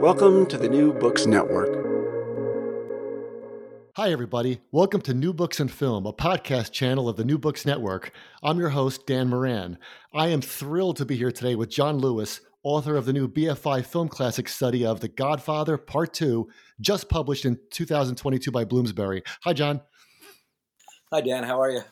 Welcome to the New Books Network. Hi, everybody. Welcome to New Books in Film, a podcast channel of the New Books Network. I'm your host, Dan Moran. I am thrilled to be here today with Jon Lewis, author of the new BFI film classic study of The Godfather Part 2, just published in 2022 by Bloomsbury. Hi, John. Hi, Dan. How are you?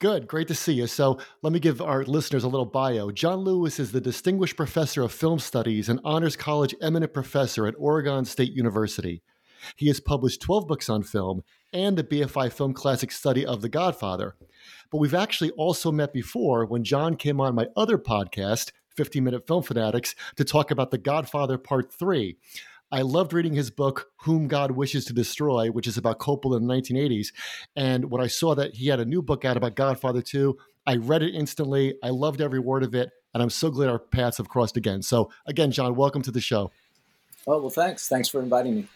Good. Great to see you. So, let me give our listeners a little bio. Jon Lewis is the Distinguished Professor of Film Studies and Honors College Eminent Professor at Oregon State University. He has published 12 books on film and a BFI film classic study of The Godfather. But we've actually also met before when John came on my other podcast, 15 Minute Film Fanatics, to talk about The Godfather Part 3. I loved reading his book, Whom God Wishes to Destroy, which is about Coppola in the 1980s. And when I saw that he had a new book out about Godfather 2, I read it instantly. I loved every word of it. And I'm so glad our paths have crossed again. So, again, John, welcome to the show. Oh, well, thanks. Thanks for inviting me.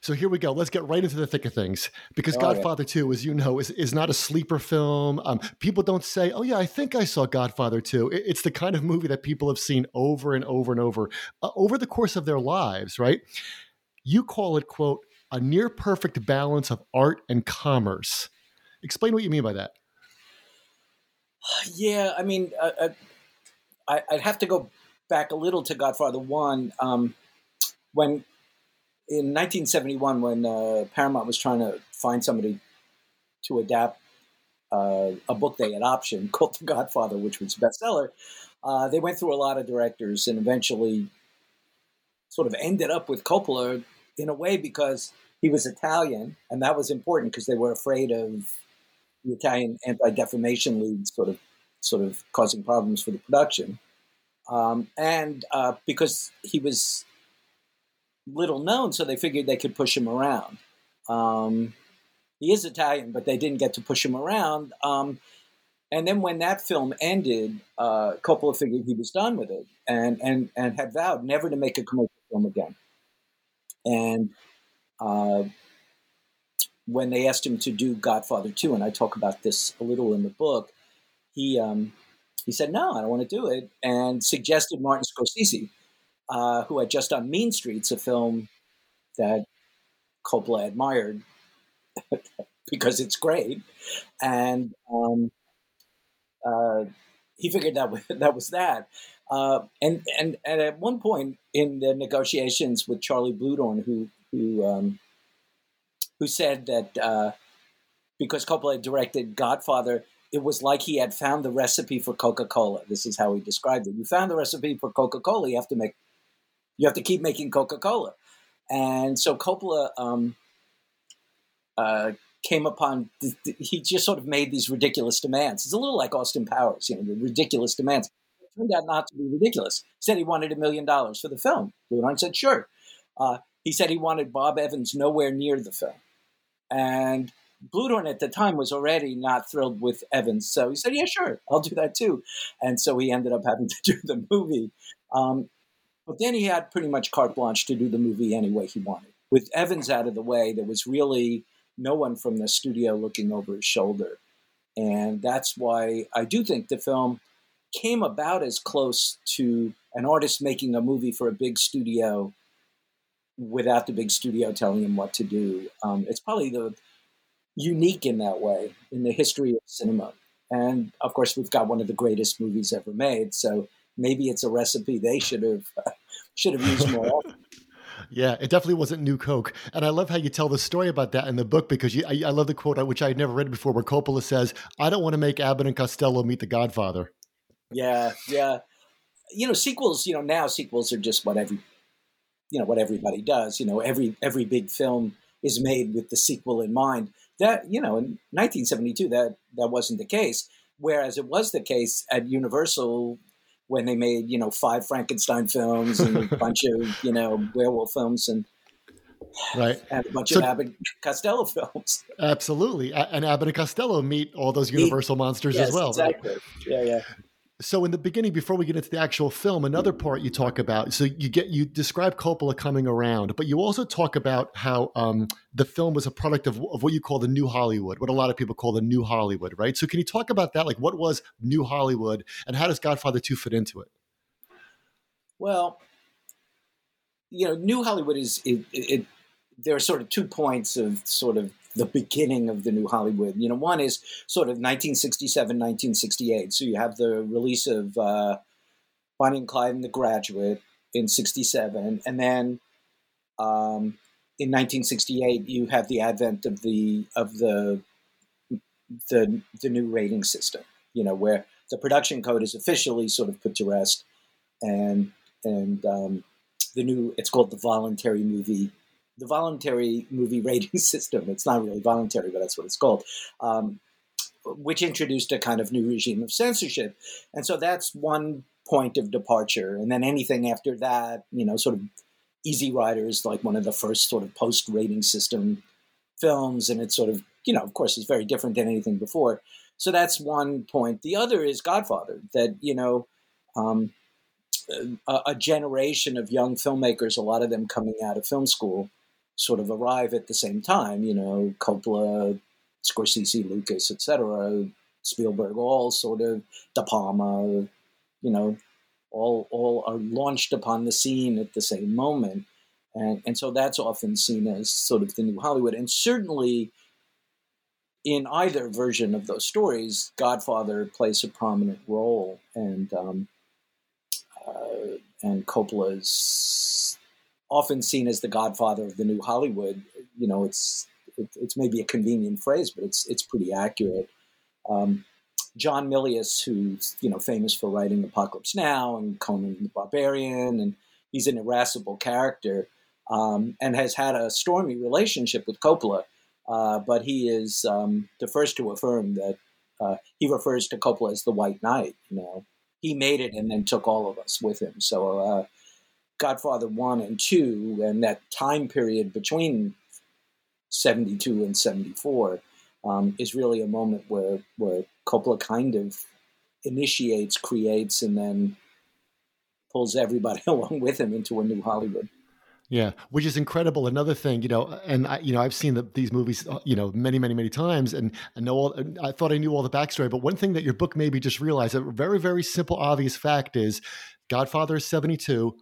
So here we go. Let's get right into the thick of things because Oh, yeah. Godfather 2, as you know, is, is not a sleeper film. Um, people don't say, oh, yeah, I think I saw Godfather 2. It- it's the kind of movie that people have seen over and over and over uh, over the course of their lives, right? You call it, quote, a near perfect balance of art and commerce. Explain what you mean by that. Yeah, I mean, uh, uh, I, I'd have to go back a little to Godfather One. Um, when in 1971, when uh, Paramount was trying to find somebody to adapt uh, a book they had optioned called The Godfather, which was a bestseller, uh, they went through a lot of directors and eventually sort of ended up with Coppola in a way because he was Italian, and that was important because they were afraid of the Italian Anti-Defamation League sort of sort of causing problems for the production, um, and uh, because he was little known, so they figured they could push him around. Um, he is Italian, but they didn't get to push him around. Um, and then when that film ended, uh, Coppola figured he was done with it, and and and had vowed never to make a commercial film again. And uh, when they asked him to do Godfather 2, and I talk about this a little in the book, he um, he said, No, I don't want to do it, and suggested Martin Scorsese, uh, who had just done Mean Streets, a film that Coppola admired because it's great. And um, uh, he figured that was, that was that. Uh, and, and and at one point in the negotiations with Charlie Bluhdorn, who who um, who said that uh, because Coppola had directed Godfather, it was like he had found the recipe for Coca Cola. This is how he described it. You found the recipe for Coca Cola. You have to make, you have to keep making Coca Cola. And so Coppola um, uh, came upon. th- th- He just sort of made these ridiculous demands. It's a little like Austin Powers, you know, the ridiculous demands. It turned out not to be ridiculous. He said he wanted a million dollars for the film. Bluhdorn said, "Sure." Uh, he said he wanted Bob Evans nowhere near the film. And Bluhdorn at the time was already not thrilled with Evans. So he said, Yeah, sure, I'll do that too. And so he ended up having to do the movie. Um, But then he had pretty much carte blanche to do the movie any way he wanted. With Evans out of the way, there was really no one from the studio looking over his shoulder. And that's why I do think the film came about as close to an artist making a movie for a big studio without the big studio telling him what to do. Um, it's probably the unique in that way in the history of cinema. And of course, we've got one of the greatest movies ever made. So maybe it's a recipe they should have uh, should have used more often. Yeah, it definitely wasn't New Coke. And I love how you tell the story about that in the book because you, I, I, love the quote, which I had never read before, where Coppola says, I don't want to make Abbott and Costello meet the Godfather. Yeah, yeah. You know, sequels, you know, now sequels are just what every, you know, what everybody does. You know, every every big film is made with the sequel in mind. That, you know, in 1972, that, that wasn't the case. Whereas it was the case at Universal when they made you know five Frankenstein films and a bunch of you know werewolf films and right and a bunch so, of Abbott Costello films. Absolutely, and Abbott and Costello meet all those Universal monsters yes, as well. Exactly. Right? Yeah, yeah. So in the beginning, before we get into the actual film, another part you talk about. So you get you describe Coppola coming around, but you also talk about how um, the film was a product of, of what you call the New Hollywood, what a lot of people call the New Hollywood, right? So can you talk about that? Like, what was New Hollywood, and how does Godfather Two fit into it? Well, you know, New Hollywood is it, it, it there are sort of two points of sort of the beginning of the new Hollywood. You know, one is sort of 1967, 1968. So you have the release of uh, Bonnie and Clyde and The Graduate in 67. And then um, in 1968, you have the advent of the, of the, the, the new rating system, you know, where the production code is officially sort of put to rest and, and um, the new, it's called the voluntary movie the voluntary movie rating system. It's not really voluntary, but that's what it's called. Um, which introduced a kind of new regime of censorship. And so that's one point of departure. And then anything after that, you know, sort of Easy Rider is like one of the first sort of post rating system films. And it's sort of, you know, of course, it's very different than anything before. So that's one point. The other is Godfather, that, you know, um, a, a generation of young filmmakers, a lot of them coming out of film school, sort of arrive at the same time. You know, Coppola, Scorsese, Lucas, etc., Spielberg, all sort of De Palma, you know, all all are launched upon the scene at the same moment, and and so that's often seen as sort of the new Hollywood, and certainly. In either version of those stories, Godfather plays a prominent role, and um, uh, and Coppola's often seen as the godfather of the new Hollywood. You know, it's it, it's maybe a convenient phrase, but it's it's pretty accurate. Um, John Milius, who's you know famous for writing Apocalypse Now and Conan the Barbarian, and he's an irascible character um, and has had a stormy relationship with Coppola. Uh, but he is um, the first to affirm that uh, he refers to Coppola as the White Knight. You know, he made it and then took all of us with him. So uh, Godfather 1 and 2 and that time period between 72 and 74 um, is really a moment where, where Coppola kind of initiates, creates, and then pulls everybody along with him into a new Hollywood. Yeah, which is incredible. Another thing, you know, and I, you know, I've seen the, these movies, uh, you know, many, many, many times, and I know all. I thought I knew all the backstory, but one thing that your book made me just realize a very, very simple, obvious fact is, Godfather is seventy two,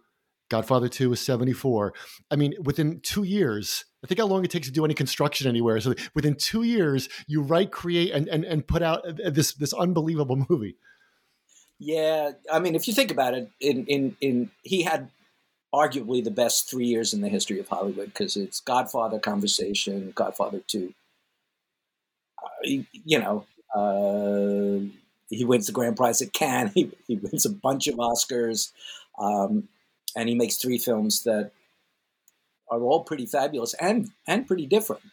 Godfather 2 was 74. I mean, within two years, I think how long it takes to do any construction anywhere. So within two years, you write, create, and, and, and put out this, this unbelievable movie. Yeah. I mean, if you think about it, in, in, in he had arguably the best three years in the history of Hollywood because it's Godfather Conversation, Godfather 2. Uh, you know, uh, he wins the grand prize at Cannes. He, he wins a bunch of Oscars. Um, and he makes three films that are all pretty fabulous and and pretty different.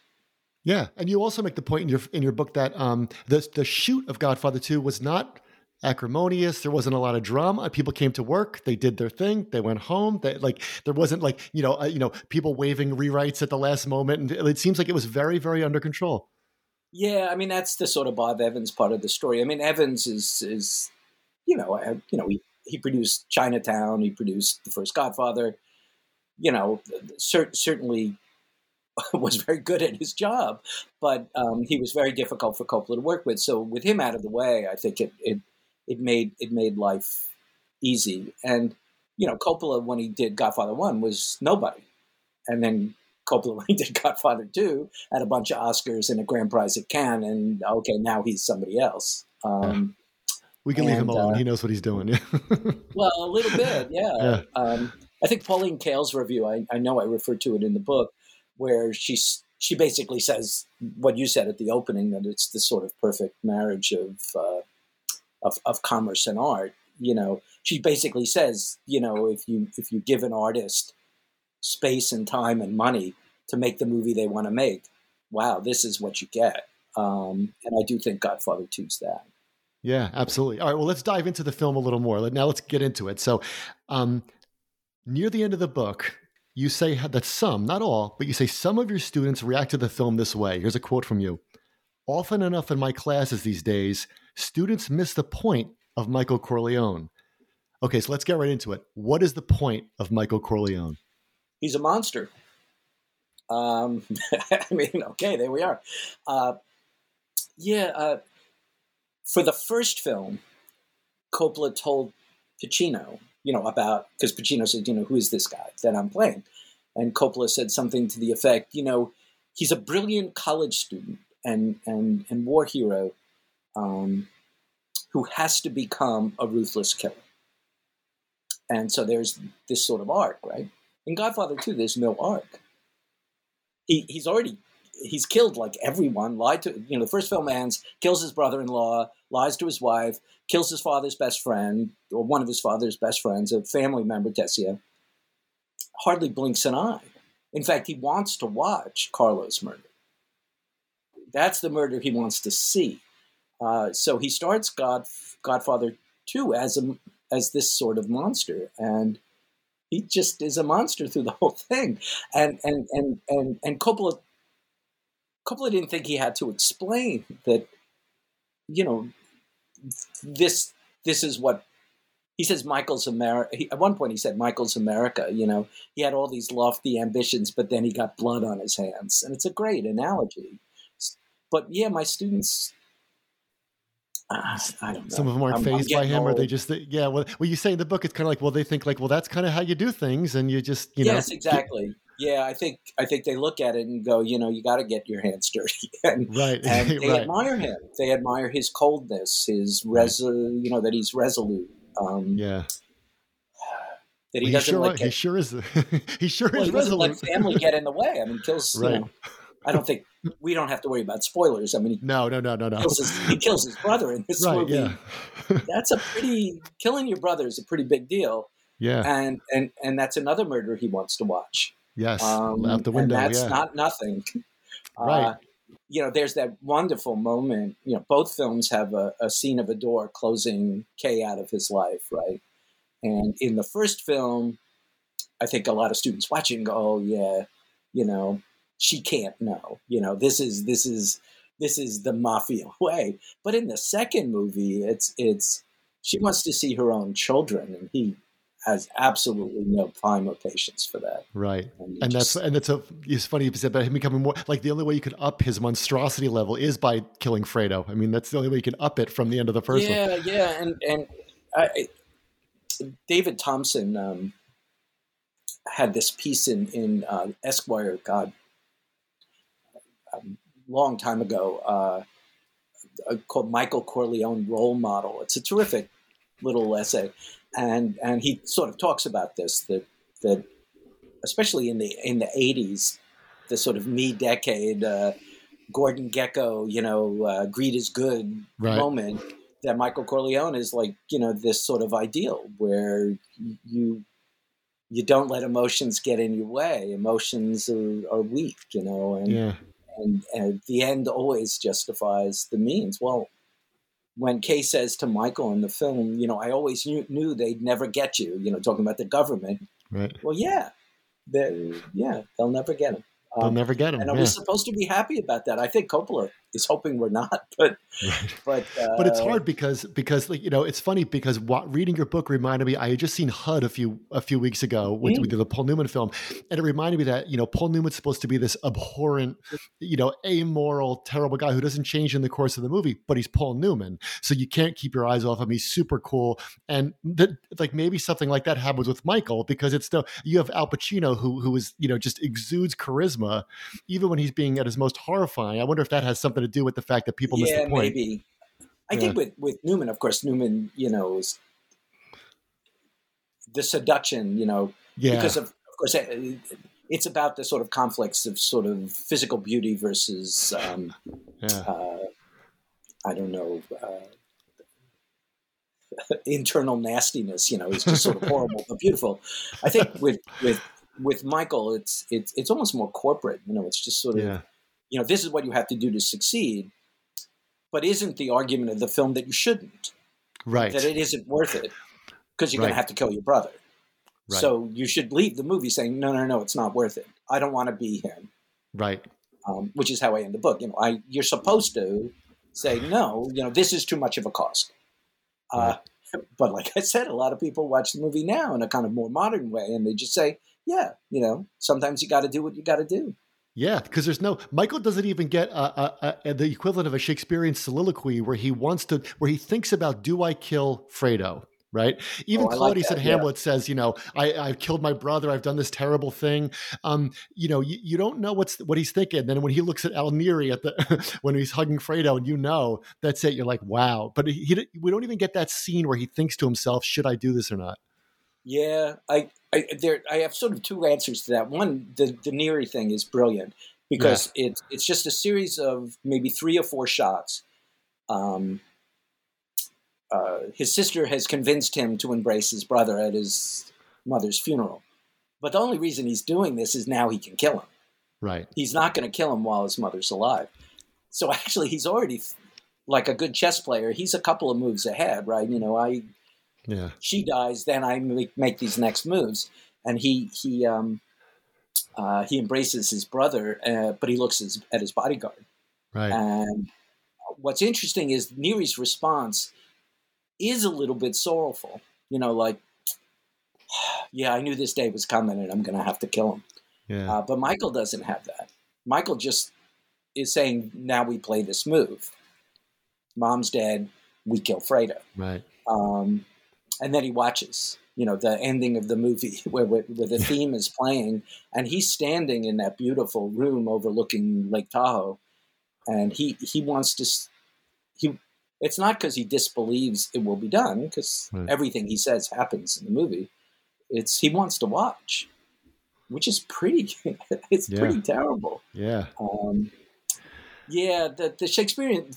Yeah, and you also make the point in your in your book that um, the the shoot of Godfather Two was not acrimonious. There wasn't a lot of drama. People came to work. They did their thing. They went home. They like there wasn't like you know uh, you know people waving rewrites at the last moment, and it seems like it was very very under control. Yeah, I mean that's the sort of Bob Evans part of the story. I mean Evans is is you know uh, you know he he produced Chinatown, he produced the first Godfather. You know, cer- certainly was very good at his job, but um, he was very difficult for Coppola to work with. So with him out of the way, I think it it it made it made life easy. And you know, Coppola when he did Godfather One was nobody, and then Coppola when he did Godfather Two had a bunch of Oscars and a grand prize at Cannes, and okay, now he's somebody else. Um, we can and, leave him alone. uh, he knows what he's doing. well, a little bit, yeah. Yeah. Um, I think Pauline Kael's review. I, I know I referred to it in the book, where she's she basically says what you said at the opening that it's the sort of perfect marriage of uh, of, of commerce and art. You know, she basically says, you know, if you if you give an artist space and time and money to make the movie they want to make, wow, this is what you get. Um, and I do think Godfather Two's that. Yeah, absolutely. All right, well, let's dive into the film a little more. Now let's get into it. So, um, near the end of the book, you say that some, not all, but you say some of your students react to the film this way. Here's a quote from you. Often enough in my classes these days, students miss the point of Michael Corleone. Okay, so let's get right into it. What is the point of Michael Corleone? he's a monster. Um, I mean, okay, there we are. Uh, yeah, uh, for the first film, Coppola told Pacino, you know, about because Pacino said, you know, who is this guy that I'm playing? And Coppola said something to the effect, you know, he's a brilliant college student and and and war hero um, who has to become a ruthless killer. And so there's this sort of arc, right? In Godfather 2, there's no arc. He, he's already he's killed like everyone. Lied to you know the first film ends, kills his brother-in-law, lies to his wife, kills his father's best friend or one of his father's best friends, a family member, Tessio. Hardly blinks an eye. In fact, he wants to watch Carlo's murder. That's the murder he wants to see. Uh, so he starts God Godfather Two as a as this sort of monster and he just is a monster through the whole thing. And and and and and Coppola Coppola didn't think he had to explain that, you know, this this is what he says Michael's America. At one point, he said Michael's America. You know, he had all these lofty ambitions, but then he got blood on his hands, and it's a great analogy. But yeah, my students. Uh, I don't know. Some of them aren't phased by him, or they old. just, yeah. Well, well, you say in the book, it's kind of like, well, they think like, well, that's kind of how you do things, and you just, you know, yes, exactly. Yeah, I think I think they look at it and go, you know, you got to get your hands dirty, and, Right, and they right. admire him. They admire his coldness, his reso- you know, that he's resolute. Um, yeah. that he Well, doesn't sure, like. he sure is. he sure well, is he doesn't let family get in the way. I mean, kills. Right. You know, I don't think we don't have to worry about spoilers. I mean, he No, no, no, no, no. kills his, he kills his brother in this Right, movie. yeah. that's a pretty killing your brother is a pretty big deal. Yeah. and and and that's another murder he wants to watch. Yes, Um, out the and window. that's yeah. not nothing. Right. Uh, you know, there's that wonderful moment. You know, both films have a, a scene of a door closing Kay out of his life, right? And in the first film, I think a lot of students watching go, "Oh yeah, you know, she can't know. You know, this is this is this is the mafia way." But in the second movie, it's it's she wants to see her own children, and he has absolutely no time or patience for that. Right. And, And that's and that's a it's funny you said about him becoming more like the only way you could up his monstrosity level is by killing Fredo. I mean, that's the only way you can up it from the end of the first yeah, one. yeah, yeah, and and I, David Thomson um, had this piece in in uh, Esquire, God, a long time ago, uh, called Michael Corleone Role Model. It's a terrific little essay, and and he sort of talks about this that that especially in the in the eighties, the sort of me decade. Uh, Gordon Gekko, you know, uh, greed is good Right. moment that Michael Corleone is like, you know, this sort of ideal where you you don't let emotions get in your way. Emotions are, are weak, you know, and, Yeah. and and the end always justifies the means. Well, when Kay says to Michael in the film, you know, I always knew, knew they'd never get you, you know, talking about the government. Right. Well, yeah, they yeah, they'll never get him. They'll um, never get him. And I yeah. was supposed to be happy about that. I think Coppola is hoping we're not. But but uh, but it's hard because because like you know it's funny because what, reading your book reminded me I had just seen HUD a few a few weeks ago with, Mm. with the Paul Newman film, and it reminded me that you know Paul Newman's supposed to be this abhorrent, you know, amoral, terrible guy who doesn't change in the course of the movie, but he's Paul Newman, so you can't keep your eyes off him. He's super cool, and that like maybe something like that happens with Michael because it's still you have Al Pacino who who is you know just exudes charisma, even when he's being at his most horrifying. I wonder if that has something to do with the fact that people yeah, the point. maybe. I Yeah. think with with Newman, of course, Newman, you know, is the seduction, you know, Yeah. because of of course it's about the sort of conflicts of sort of physical beauty versus um, Yeah. uh, I don't know. Uh, internal nastiness you know is just sort of horrible but beautiful i think with with with michael it's it's it's almost more corporate you know it's just sort of. You know this is what you have to do to succeed but isn't the argument of the film that you shouldn't? Right. that it isn't worth it because you're going to have to kill your brother. Right. so you should leave the movie saying no no no it's not worth it. I don't want to be him. Right. um, which is how i end the book. You know i you're supposed to say no you know this is too much of a cost. Uh, but like i said a lot of people watch the movie now in a kind of more modern way and they just say yeah you know sometimes you got to do what you got to do Yeah, because there's no Michael doesn't even get uh, uh, uh, the equivalent of a Shakespearean soliloquy where he wants to, where he thinks about, do I kill Fredo? Right. Even Oh, I like Claudius that, and yeah. Hamlet says, you know, I, I've killed my brother. I've done this terrible thing. Um, you know, you, you don't know what's what he's thinking. Then when he looks at Al Neri at the when he's hugging Fredo, and you know that's it. You're like, wow. But he, he we don't even get that scene where he thinks to himself, should I do this or not? Yeah, I, I there I have sort of two answers to that. One, the the Neri thing is brilliant because it's it's just a series of maybe three or four shots. Um, uh, his sister has convinced him to embrace his brother at his mother's funeral, but the only reason he's doing this is now he can kill him. Right. He's not going to kill him while his mother's alive. So actually, he's already like a good chess player. He's a couple of moves ahead, right? You know, I Yeah. she dies, then I make, make these next moves. And he he um, uh, he embraces his brother, uh, but he looks his, at his bodyguard. Right. And what's interesting is Neri's response is a little bit sorrowful. You know, like, yeah, I knew this day was coming, and I'm going to have to kill him. Yeah. Uh, but Michael doesn't have that. Michael just is saying, now we play this move. Mom's dead. We kill Fredo. Right. Um, and then he watches, you know, the ending of the movie where, where, where the theme is playing, and he's standing in that beautiful room overlooking Lake Tahoe, and he he wants to. He it's not because he disbelieves it will be done, because Right. everything he says happens in the movie. It's he wants to watch, which is pretty. it's Yeah. pretty terrible. Yeah. Um, yeah, the the Shakespearean.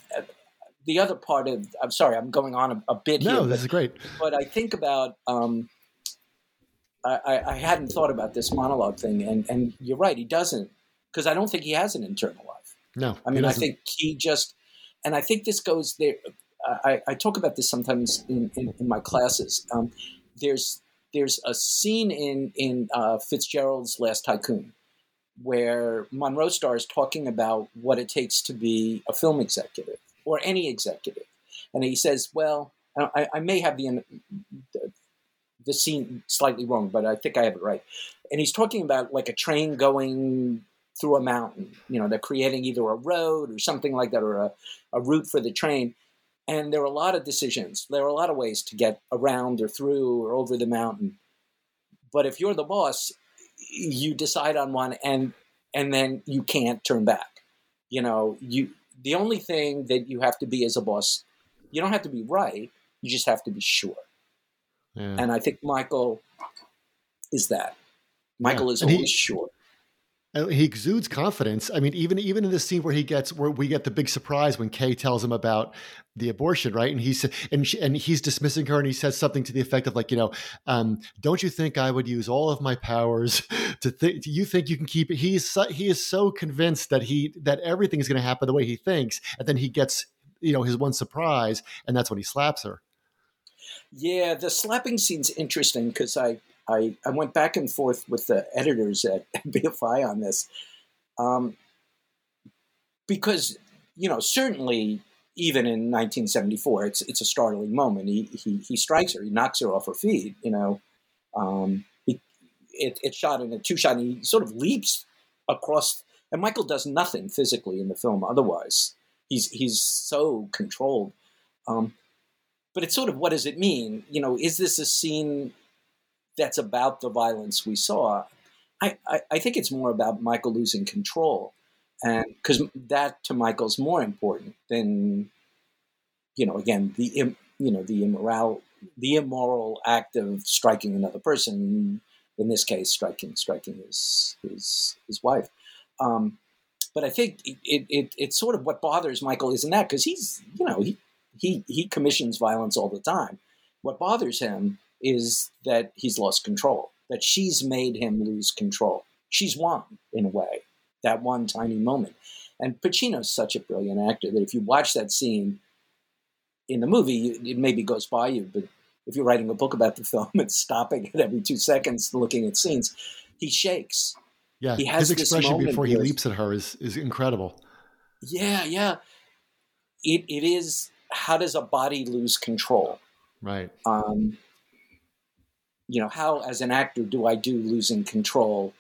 The other part of I'm sorry, I'm going on a, a bit here. No, but- this is great. but I think about um, I, I, I hadn't thought about this monologue thing, and and you're right, he doesn't because I don't think he has an internal life. No. I mean, I think he just, and I think this goes there. I, I talk about this sometimes in, in, in my classes. Um, there's there's a scene in in uh, Fitzgerald's Last Tycoon where Monroe Stahr is talking about what it takes to be a film executive or any executive, and he says, "Well, I, I may have the, the the scene slightly wrong, but I think I have it right." And he's talking about like a train going through a mountain. You know, they're creating either a road or something like that, or a, a route for the train. And there are a lot of decisions. There are a lot of ways to get around or through or over the mountain. But if you're the boss, you decide on one, and and then you can't turn back. You know, you the only thing that you have to be as a boss, you don't have to be right. You just have to be sure. Yeah. And I think Michael is that. Michael is And he- always sure. And he exudes confidence. I mean, even even in the scene where he gets where we get the big surprise when Kay tells him about the abortion, right? And he's and she, and he's dismissing her, and he says something to the effect of like, you know, um, don't you think I would use all of my powers to think? Do you think you can keep it? He's he is so convinced that he that everything is going to happen the way he thinks, and then he gets you know his one surprise, and that's when he slaps her. Yeah, the slapping scene's interesting because I, I I went back and forth with the editors at BFI on this, um, because you know, certainly even in 1974, it's it's a startling moment. He he, he strikes her, he knocks her off her feet. You know, um, he, it, it's shot in a two shot, and he sort of leaps across. And Michael does nothing physically in the film. Otherwise, he's he's so controlled. Um, but it's sort of what does it mean? You know, is this a scene that's about the violence we saw? I, I, I think it's more about Michael losing control and because that to Michael's more important than you know again the you know the immoral the immoral act of striking another person in this case striking striking his his his wife um, but I think it, it, it, it's sort of what bothers Michael isn't that because he's you know he he he commissions violence all the time what bothers him is that he's lost control that she's made him lose control she's won in a way that one tiny moment. And Pacino's such a brilliant actor that if you watch that scene in the movie, it maybe goes by you, but if you're writing a book about the film and stopping it every two seconds looking at scenes, he shakes. Yeah, he has his expression before he leaps at her is is incredible. Yeah, yeah. It it is. How does a body lose control? Right. Um, you know, how as an actor do I do losing control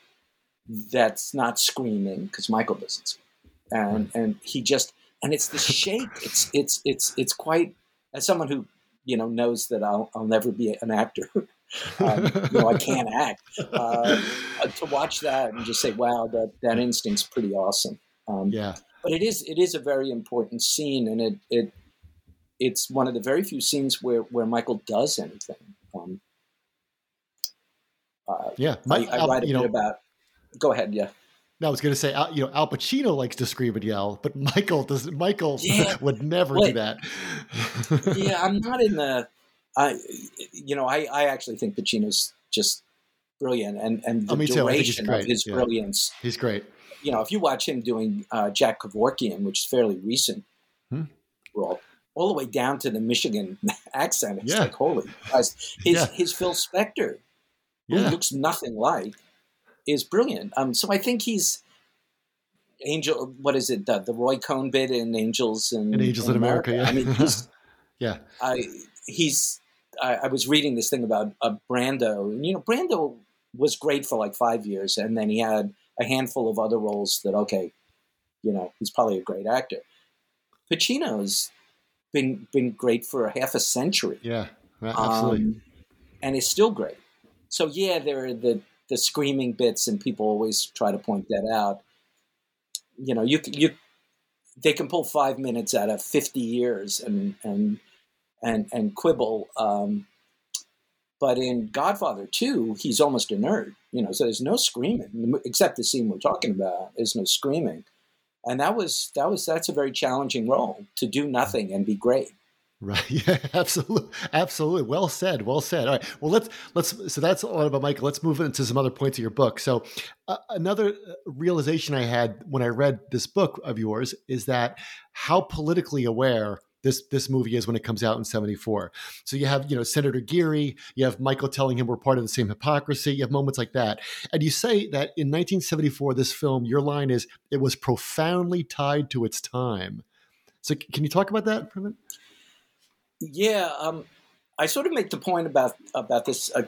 that's not screaming because Michael doesn't scream. and and he just and it's the shake. It's it's it's it's quite as someone who you know knows that I'll I'll never be an actor. um, you know, I can't act. Uh, to watch that and just say, "Wow, that that instinct's pretty awesome." Um, yeah. But it is it is a very important scene, and it it it's one of the very few scenes where where Michael does anything. Um, uh, yeah, I, I write a bit know, about Go ahead. Yeah. No, I was going to say, you know, Al Pacino likes to scream and yell, but Michael does. Michael yeah. would never do that. yeah, I'm not in the. I, you know, I, I actually think Pacino's just brilliant, and and the oh, duration of his yeah. brilliance. He's great. You know, if you watch him doing uh, Jack Kevorkian, which is fairly recent, hmm. role, all the way down to the Michigan accent, it's yeah. like holy Christ. His yeah. his Phil Spector, who looks nothing like is brilliant. Um, so I think he's Angel. What is it? The, the Roy Cohn bit in Angels and in Angels in, in America. America. Yeah. I mean, he's, yeah. I he's. I, I, was reading this thing about uh, Brando, and you know, Brando was great for like five years, and then he had a handful of other roles that okay, you know, he's probably a great actor. Pacino's been been great for a half a century. Yeah, absolutely, um, and is still great. So yeah, there are the the screaming bits, and people always try to point that out. You know, you you they can pull five minutes out of fifty years and and and and quibble. Um, but in Godfather 2, he's almost a nerd. You know, so there's no screaming except the scene we're talking about. There's no screaming, and that was that was that's a very challenging role to do nothing and be great. Right. Yeah. Absolutely. Absolutely. Well said. Well said. All right. Well, let's let's. So that's a lot about Michael. Let's move into some other points of your book. So uh, another uh, realization I had when I read this book of yours is that how politically aware this this movie is when it comes out in 74 so you have you know senator geary you have michael telling him we're part of the same hypocrisy you have moments like that and you say that in 1974 this film your line is it was profoundly tied to its time so can you talk about that for a minute yeah, um, I sort of make the point about about this. Uh,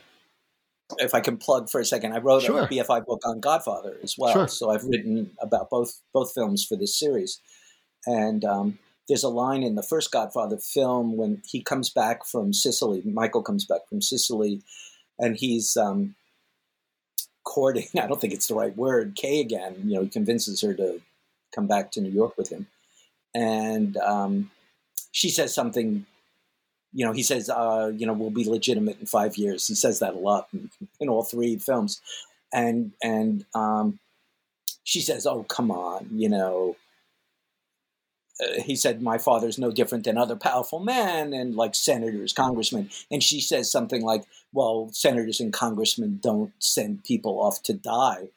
if I can plug for a second, I wrote sure. a BFI book on Godfather as well. Sure. So I've written about both both films for this series, and um, there's a line in the first Godfather film when he comes back from Sicily. Michael comes back from Sicily, and he's um, courting. I don't think it's the right word. Kay again. You know, he convinces her to come back to New York with him, and um, she says something you know, he says, uh, you know, we'll be legitimate in five years. He says that a lot in, in all three films, and and um, she says, oh come on, you know. Uh, he said, my father's no different than other powerful men and like senators, congressmen. And she says something like, well, senators and congressmen don't send people off to die.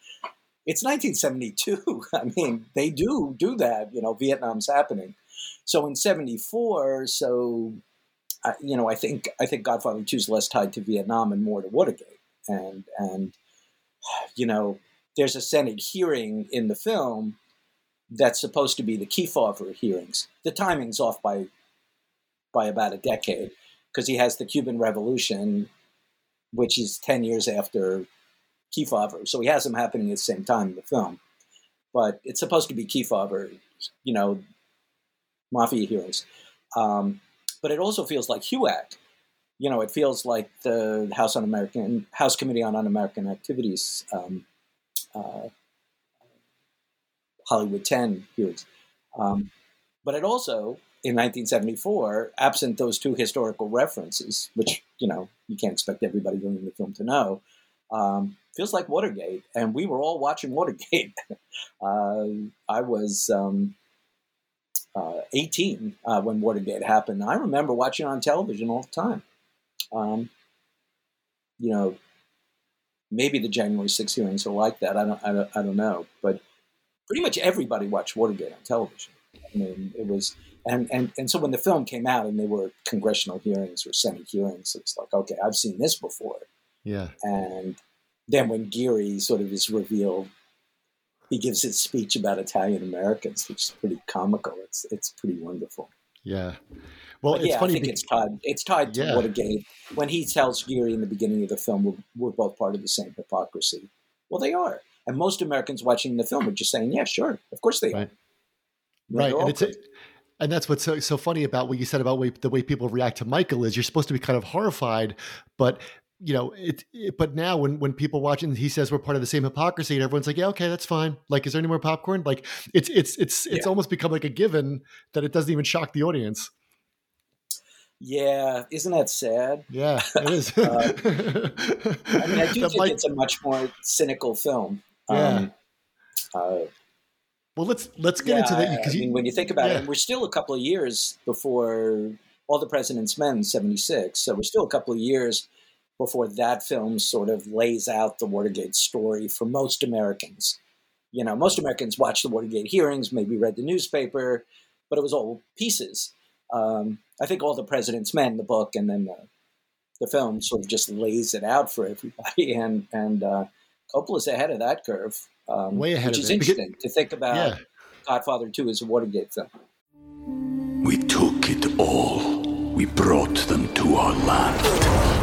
It's 1972. I mean, they do do that. You know, Vietnam's happening. So in 74, so I, you know, I think I think Godfather Two is less tied to Vietnam and more to Watergate, and and you know, there's a Senate hearing in the film that's supposed to be the Kefauver hearings. The timing's off by by about a decade because he has the Cuban Revolution, which is ten years after Kefauver, so he has them happening at the same time in the film. But it's supposed to be Kefauver, you know, mafia hearings. Um, but it also feels like HUAC. You know, it feels like the House on American House Committee on Un-American Activities, um, uh, Hollywood 10 hearings. Um, but it also, in 1974, absent those two historical references, which you know you can't expect everybody doing the film to know, um, feels like Watergate, and we were all watching Watergate. uh, I was um, uh, 18 uh, when Watergate happened. I remember watching it on television all the time. Um, you know, maybe the January 6 hearings are like that. I don't, I don't, I don't know, but pretty much everybody watched Watergate on television. I mean, it was, and, and, and so when the film came out and they were congressional hearings or Senate hearings, it's like, okay, I've seen this before. Yeah. And then when Geary sort of is revealed he gives his speech about Italian Americans, which is pretty comical. It's it's pretty wonderful. Yeah. Well, but it's yeah, funny. I think it's tied. It's tied to Yeah. Watergate. When he tells Geary in the beginning of the film, we're, we're both part of the same hypocrisy. Well, they are, and most Americans watching the film are just saying, "Yeah, sure, of course they are." Right. Know, right and it's and that's what's so, so funny about what you said about way, the way people react to michael is you're supposed to be kind of horrified but you know it, it but now when when people watch it and he says we're part of the same hypocrisy and everyone's like yeah okay that's fine like is there any more popcorn like it's it's it's it's Yeah. almost become like a given that it doesn't even shock the audience Yeah, isn't that sad? yeah it is Uh, I mean, I do That think might- it's a much more cynical film. Yeah. Um, uh, well let's let's get into I- that I because mean, when you think about yeah. it, we're still a couple of years before All the President's Men, '76. So we're still a couple of years before that film sort of lays out the Watergate story for most Americans. You know, most Americans watched the Watergate hearings, maybe read the newspaper, but it was all pieces. Um, I think All the President's Men, the book, and then the, the film sort of just lays it out for everybody. And and uh, Coppola's ahead of that curve, um, Way ahead which of is it, because- interesting to think about. yeah Godfather 2 is a Watergate film. We took it all. We brought them to our land.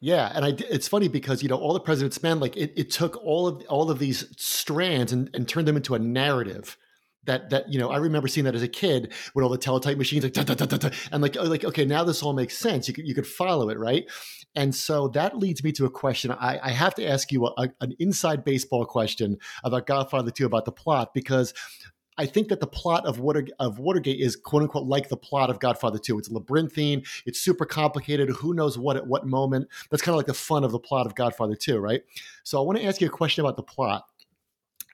Yeah, and I, it's funny because you know all the president's men like it, it took all of all of these strands and, and turned them into a narrative that that you know I remember seeing that as a kid with all the teletype machines like da, da, da, da, da, and like like okay now this all makes sense. You could you could follow it right? And so that leads me to a question. I, I have to ask you a, an inside baseball question about Godfather 2 about the plot because I think that the plot of Water of Watergate is quote unquote like the plot of Godfather 2. It's labyrinthine, it's super complicated, who knows what at what moment. That's kind of like the fun of the plot of Godfather 2, right? So I want to ask you a question about the plot.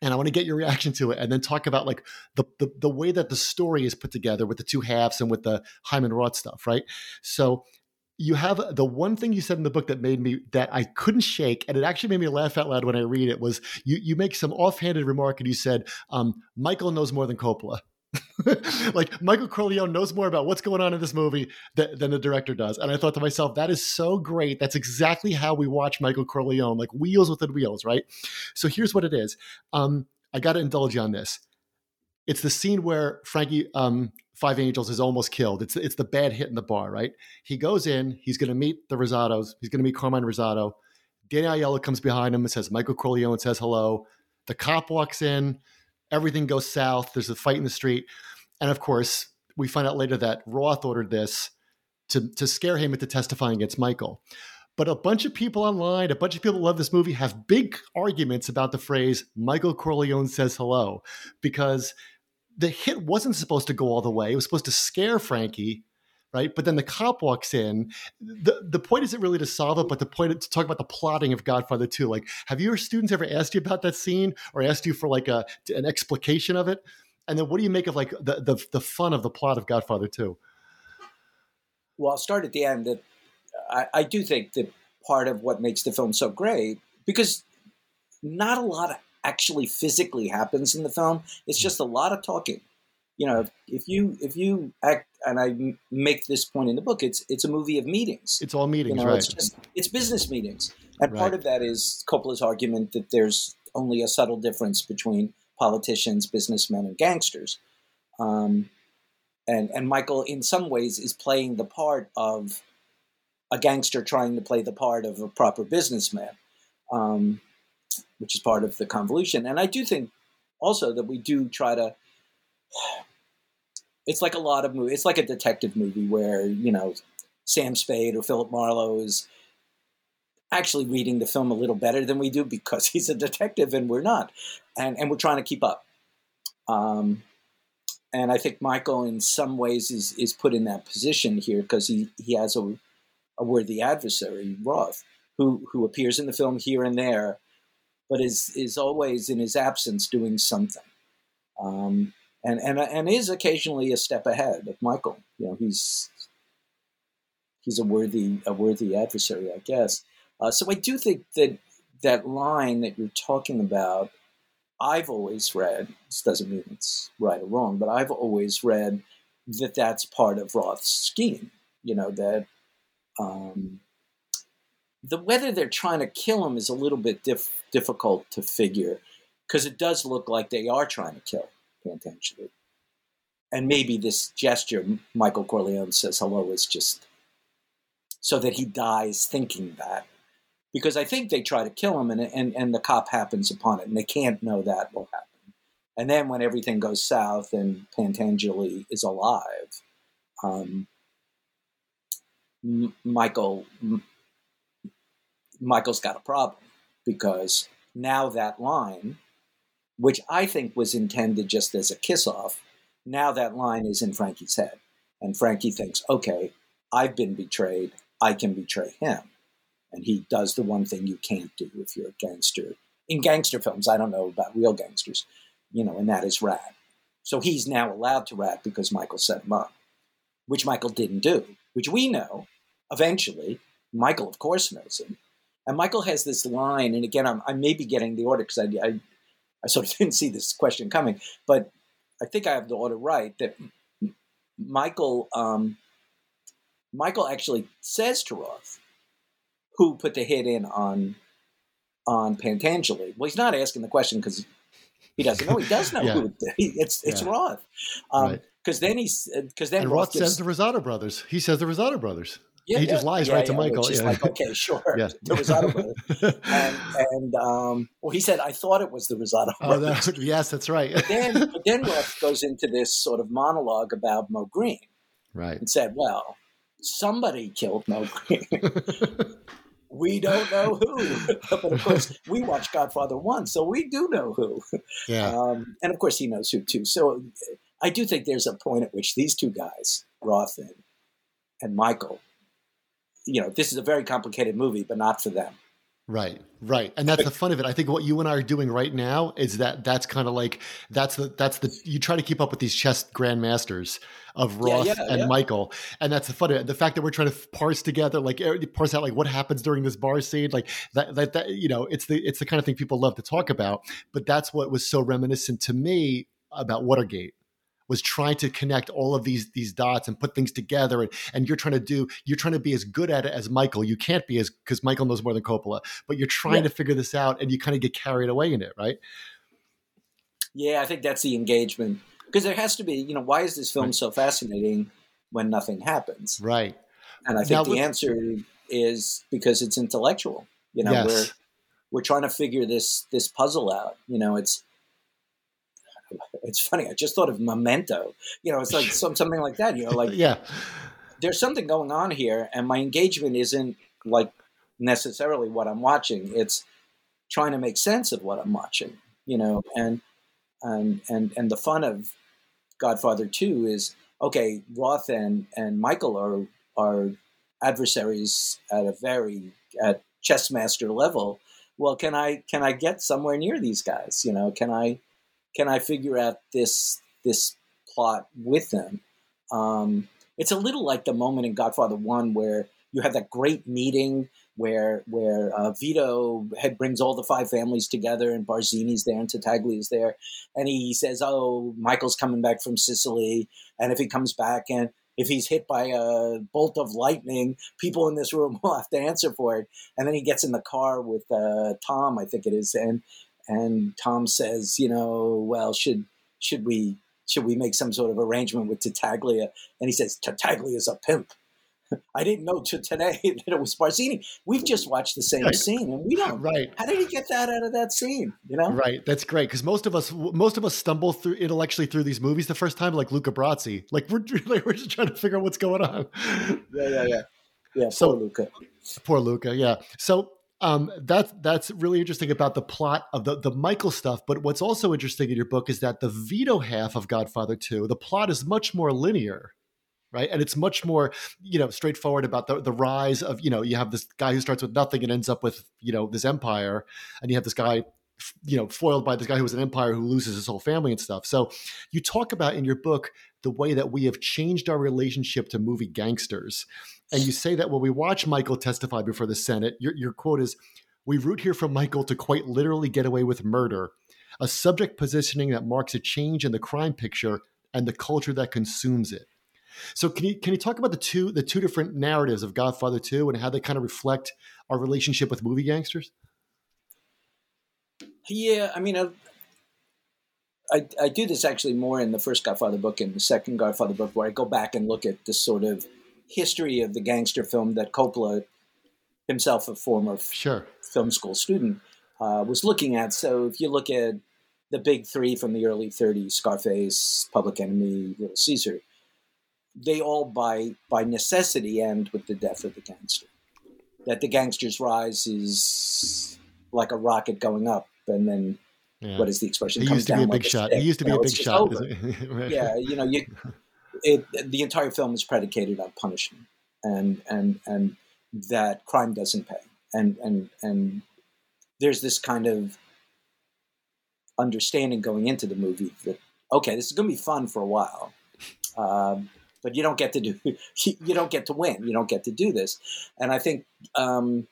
And I want to get your reaction to it and then talk about like the, the the way that the story is put together with the two halves and with the Hyman Roth stuff, right? So you have the one thing you said in the book that made me that I couldn't shake, and it actually made me laugh out loud when I read it. Was you you make some offhanded remark and you said um, Michael knows more than Coppola. like Michael Corleone knows more about what's going on in this movie than, than the director does, and I thought to myself, that is so great. That's exactly how we watch Michael Corleone, like wheels within wheels, right? So here's what it is. Um, I got to indulge you on this. It's the scene where Frankie um, Five Angels is almost killed. It's it's the bad hit in the bar, right? He goes in. He's going to meet the Rosatos. He's going to meet Carmine Rosato. Danny Aiello comes behind him and says, Michael Corleone says hello. The cop walks in. Everything goes south. There's a fight in the street. And of course, we find out later that Roth ordered this to, to scare him into testifying against Michael. But a bunch of people online, a bunch of people love this movie, have big arguments about the phrase Michael Corleone says hello because the hit wasn't supposed to go all the way. It was supposed to scare Frankie, right? But then the cop walks in. The the point isn't really to solve it, but the point is to talk about the plotting of Godfather 2. Like, have your students ever asked you about that scene or asked you for like a an explication of it? And then what do you make of like the the, the fun of the plot of Godfather 2? well, I'll start at the end. That I, I do think that part of what makes the film so great because not a lot actually physically happens in the film. It's just a lot of talking. You know, if you if you act, and I make this point in the book, it's it's a movie of meetings. It's all meetings, you know, right? It's just it's business meetings, and Right. part of that is Coppola's argument that there's only a subtle difference between politicians, businessmen, and gangsters. Um, and and Michael, in some ways, is playing the part of a gangster trying to play the part of a proper businessman, um, which is part of the convolution. And I do think also that we do try to. It's like a lot of movies. It's like a detective movie where you know Sam Spade or Philip Marlowe is actually reading the film a little better than we do because he's a detective and we're not, and and we're trying to keep up. Um, and I think Michael, in some ways, is is put in that position here because he he has a a worthy adversary, Roth, who who appears in the film here and there, but is is always in his absence doing something, um, and and and is occasionally a step ahead of Michael. You know, he's he's a worthy a worthy adversary, I guess. Uh, so I do think that that line that you're talking about, I've always read. This doesn't mean it's right or wrong, but I've always read that that's part of Roth's scheme. You know that um, the whether they're trying to kill him is a little bit dif- difficult to figure because it does look like they are trying to kill potentially. And maybe this gesture, Michael Corleone says hello, is just so that he dies thinking that. Because I think they try to kill him and, and, and the cop happens upon it and they can't know that will happen. And then when everything goes south and Pentangeli is alive, um, M- Michael M- Michael's got a problem because now that line, which I think was intended just as a kiss off, now that line is in Frankie's head. And Frankie thinks, okay, I've been betrayed. I can betray him. And he does the one thing you can't do if you're a gangster. In gangster films, I don't know about real gangsters, you know, and that is rat. So he's now allowed to rat because Michael set him up, which Michael didn't do, which we know eventually. Michael, of course, knows him. And Michael has this line, and again, I'm, I may be getting the order because I, I, I sort of didn't see this question coming, but I think I have the order right. That Michael, um, Michael actually says to Roth, who put the hit in on on Pentangeli. Well, he's not asking the question because he doesn't know. He does know Yeah. who it's. It's Yeah. Roth. Um, Right. Because then he's because then and Roth Roth gives- says the Rosato brothers. He says the Rosato brothers. Yeah, he yeah. just lies Yeah, right to Michael. Yeah. like, okay, sure. The brothers. and and um, well, he said, I thought it was the Rosato oh, that, yes, that's right. But then, but then Roth goes into this sort of monologue about Moe Greene right. and said, well, somebody killed Moe Greene. we don't know who. but of course, we watched Godfather 1, so we do know who. Yeah. Um, and of course, he knows who too. So I do think there's a point at which these two guys, Roth and, and Michael, you know, this is a very complicated movie, but not for them. Right, right, and that's the fun of it. I think what you and I are doing right now is that that's kind of like that's the that's the you try to keep up with these chess grandmasters of Yeah, Roth yeah, and yeah. Michael, and that's the fun of it. The fact that we're trying to parse together, like er, parse out like what happens during this bar scene, like that, that, that you know, it's the it's the kind of thing people love to talk about. But that's what was so reminiscent to me about Watergate was trying to connect all of these these dots and put things together and, and you're trying to do you're trying to be as good at it as michael you can't be as because michael knows more than coppola but you're trying Yeah. to figure this out and you kind of get carried away in it right Yeah, I think that's the engagement. Because there has to be, you know, why is this film so fascinating when nothing happens? right And I think Now, the with- answer is because it's intellectual. You know, Yes. we're we're trying to figure this this puzzle out. You know, it's it's funny. I just thought of Memento. You know, it's like some, something like that. You know, like yeah there's something going on here, and my engagement isn't like necessarily what I'm watching. It's trying to make sense of what I'm watching. You know, and and and and the fun of Godfather Two is okay. Roth and and Michael are are adversaries at a very at chess master level. Well, can I can I get somewhere near these guys? You know, can I can I figure out this this plot with them? Um, it's a little like the moment in Godfather One where you have that great meeting where where uh, Vito had, brings all the five families together, and Barzini's there, and Tattaglia's there, and he says, "Oh, Michael's coming back from Sicily, and if he comes back and if he's hit by a bolt of lightning, people in this room will have to answer for it." And then he gets in the car with uh, Tom, I think it is, and and Tom says, "You know, well, should should we should we make some sort of arrangement with Tattaglia?" And he says, "Tattaglia's a pimp." I didn't know to today that it was Barzini. We've just watched the same right. scene, and we don't. Right? How did he get that out of that scene? You know? Right. That's great because most of us, most of us, stumble through intellectually through these movies the first time, like Luca Brasi. Like we're like, we're just trying to figure out what's going on. Yeah, yeah, yeah. Yeah. So, poor Luca. Poor Luca. Yeah. So um, that's that's really interesting about the plot of the the Michael stuff. But what's also interesting in your book is that the Vito half of Godfather Two, the plot is much more linear right? And it's much more, you know, straightforward about the, the rise of, you know, you have this guy who starts with nothing and ends up with, you know, this empire, and you have this guy, you know, foiled by this guy who was an empire who loses his whole family and stuff. So you talk about in your book the way that we have changed our relationship to movie gangsters. And you say that when we watch Michael testify before the Senate, your, your quote is, we root here for Michael to quite literally get away with murder, a subject positioning that marks a change in the crime picture and the culture that consumes it. So can you can you talk about the two the two different narratives of Godfather Two and how they kind of reflect our relationship with movie gangsters? Yeah, I mean, I, I, I do this actually more in the first Godfather book and the second Godfather book, where I go back and look at this sort of history of the gangster film that Coppola, himself a former sure. film school student, uh, was looking at. So if you look at the big three from the early 30s Scarface, Public Enemy, Little Caesar they all by by necessity end with the death of the gangster. That the gangster's rise is like a rocket going up, and then yeah. what is the expression? He used to be a big shot. He used to be a big shot. right. Yeah, you know, you, it, the entire film is predicated on punishment, and and and that crime doesn't pay, and and and there's this kind of understanding going into the movie that okay, this is going to be fun for a while. Um, but you don't get to do you don't get to win. You don't get to do this. And I think um,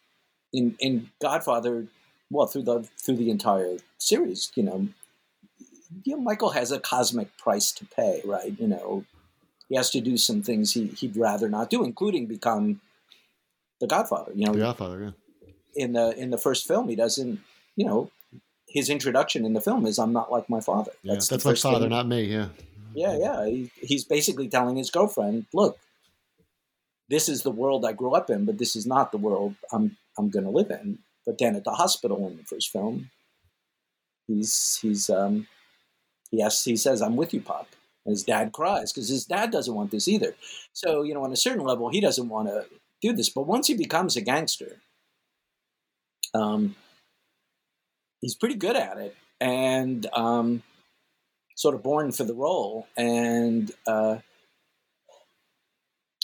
in in Godfather, well through the through the entire series, you know, you know, Michael has a cosmic price to pay, right? You know, he has to do some things he, he'd rather not do, including become the Godfather. You know, the Godfather. Yeah. In the in the first film, he doesn't. You know, his introduction in the film is "I'm not like my father." That's, yeah, that's my father, thing. not me. Yeah. Yeah, yeah. He, he's basically telling his girlfriend, "Look, this is the world I grew up in, but this is not the world I'm I'm going to live in." But then at the hospital in the first film, he's he's um, he asks, he says, "I'm with you, Pop." His dad cries because his dad doesn't want this either. So you know, on a certain level, he doesn't want to do this. But once he becomes a gangster, um, he's pretty good at it, and um, sort of born for the role. And uh,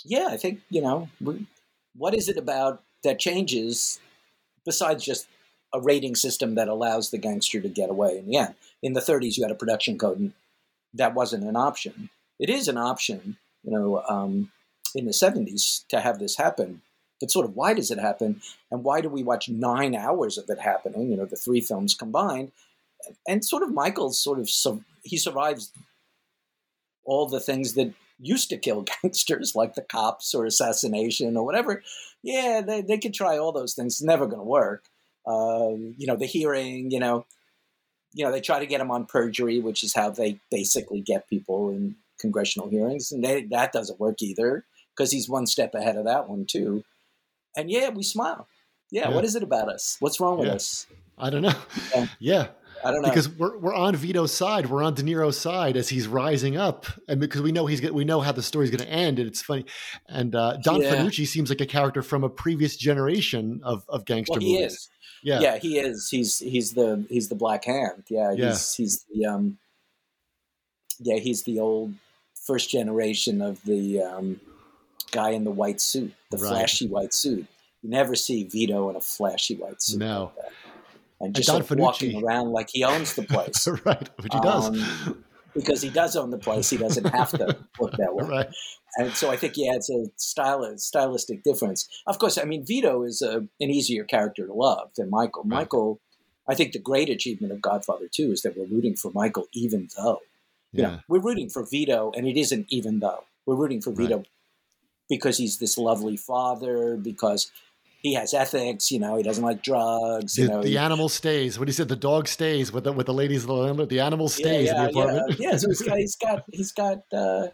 yeah, I think, you know, what is it about that changes besides just a rating system that allows the gangster to get away in the end? In the 30s, you had a production code, that wasn't an option. It is an option, you know, um, in the 70s to have this happen. But sort of why does it happen? And why do we watch nine hours of it happening, you know, the three films combined? And sort of Michael's sort of he survives all the things that used to kill gangsters, like the cops or assassination or whatever. Yeah, they, they could try all those things. It's never going to work. Uh, you know, the hearing, you know, you know, they try to get him on perjury, which is how they basically get people in congressional hearings, and they, that doesn't work either because he's one step ahead of that one too. And yeah, we smile. Yeah, yeah. what is it about us? What's wrong with yeah. us? I don't know. Yeah. yeah. I don't know because we're we're on Vito's side, we're on De Niro's side as he's rising up, and because we know he's we know how the story's going to end, and it's funny. And uh, Don yeah. Fanucci seems like a character from a previous generation of of gangster well, he movies. Is. Yeah, yeah, he is. He's he's the he's the Black Hand. Yeah, yeah. he's he's the um, yeah, he's the old first generation of the um, guy in the white suit, the right. flashy white suit. You never see Vito in a flashy white suit. No. Like and just sort of walking around like he owns the place. right, which he does. Um, because he does own the place. He doesn't have to look that way. Right. And so I think yeah, it's a style stylistic difference. Of course, I mean Vito is a, an easier character to love than Michael. Right. Michael, I think the great achievement of Godfather Two is that we're rooting for Michael, even though you Yeah. know, we're rooting for Vito, and it isn't even though we're rooting for Vito Right. because he's this lovely father, because he has ethics. You know, he doesn't like drugs. The, You know, the he- animal stays. What he said, the dog stays with the with the ladies. The landlord. The animal stays yeah, in the apartment. Yeah, yeah. So he's got, he's got, he's got. Uh,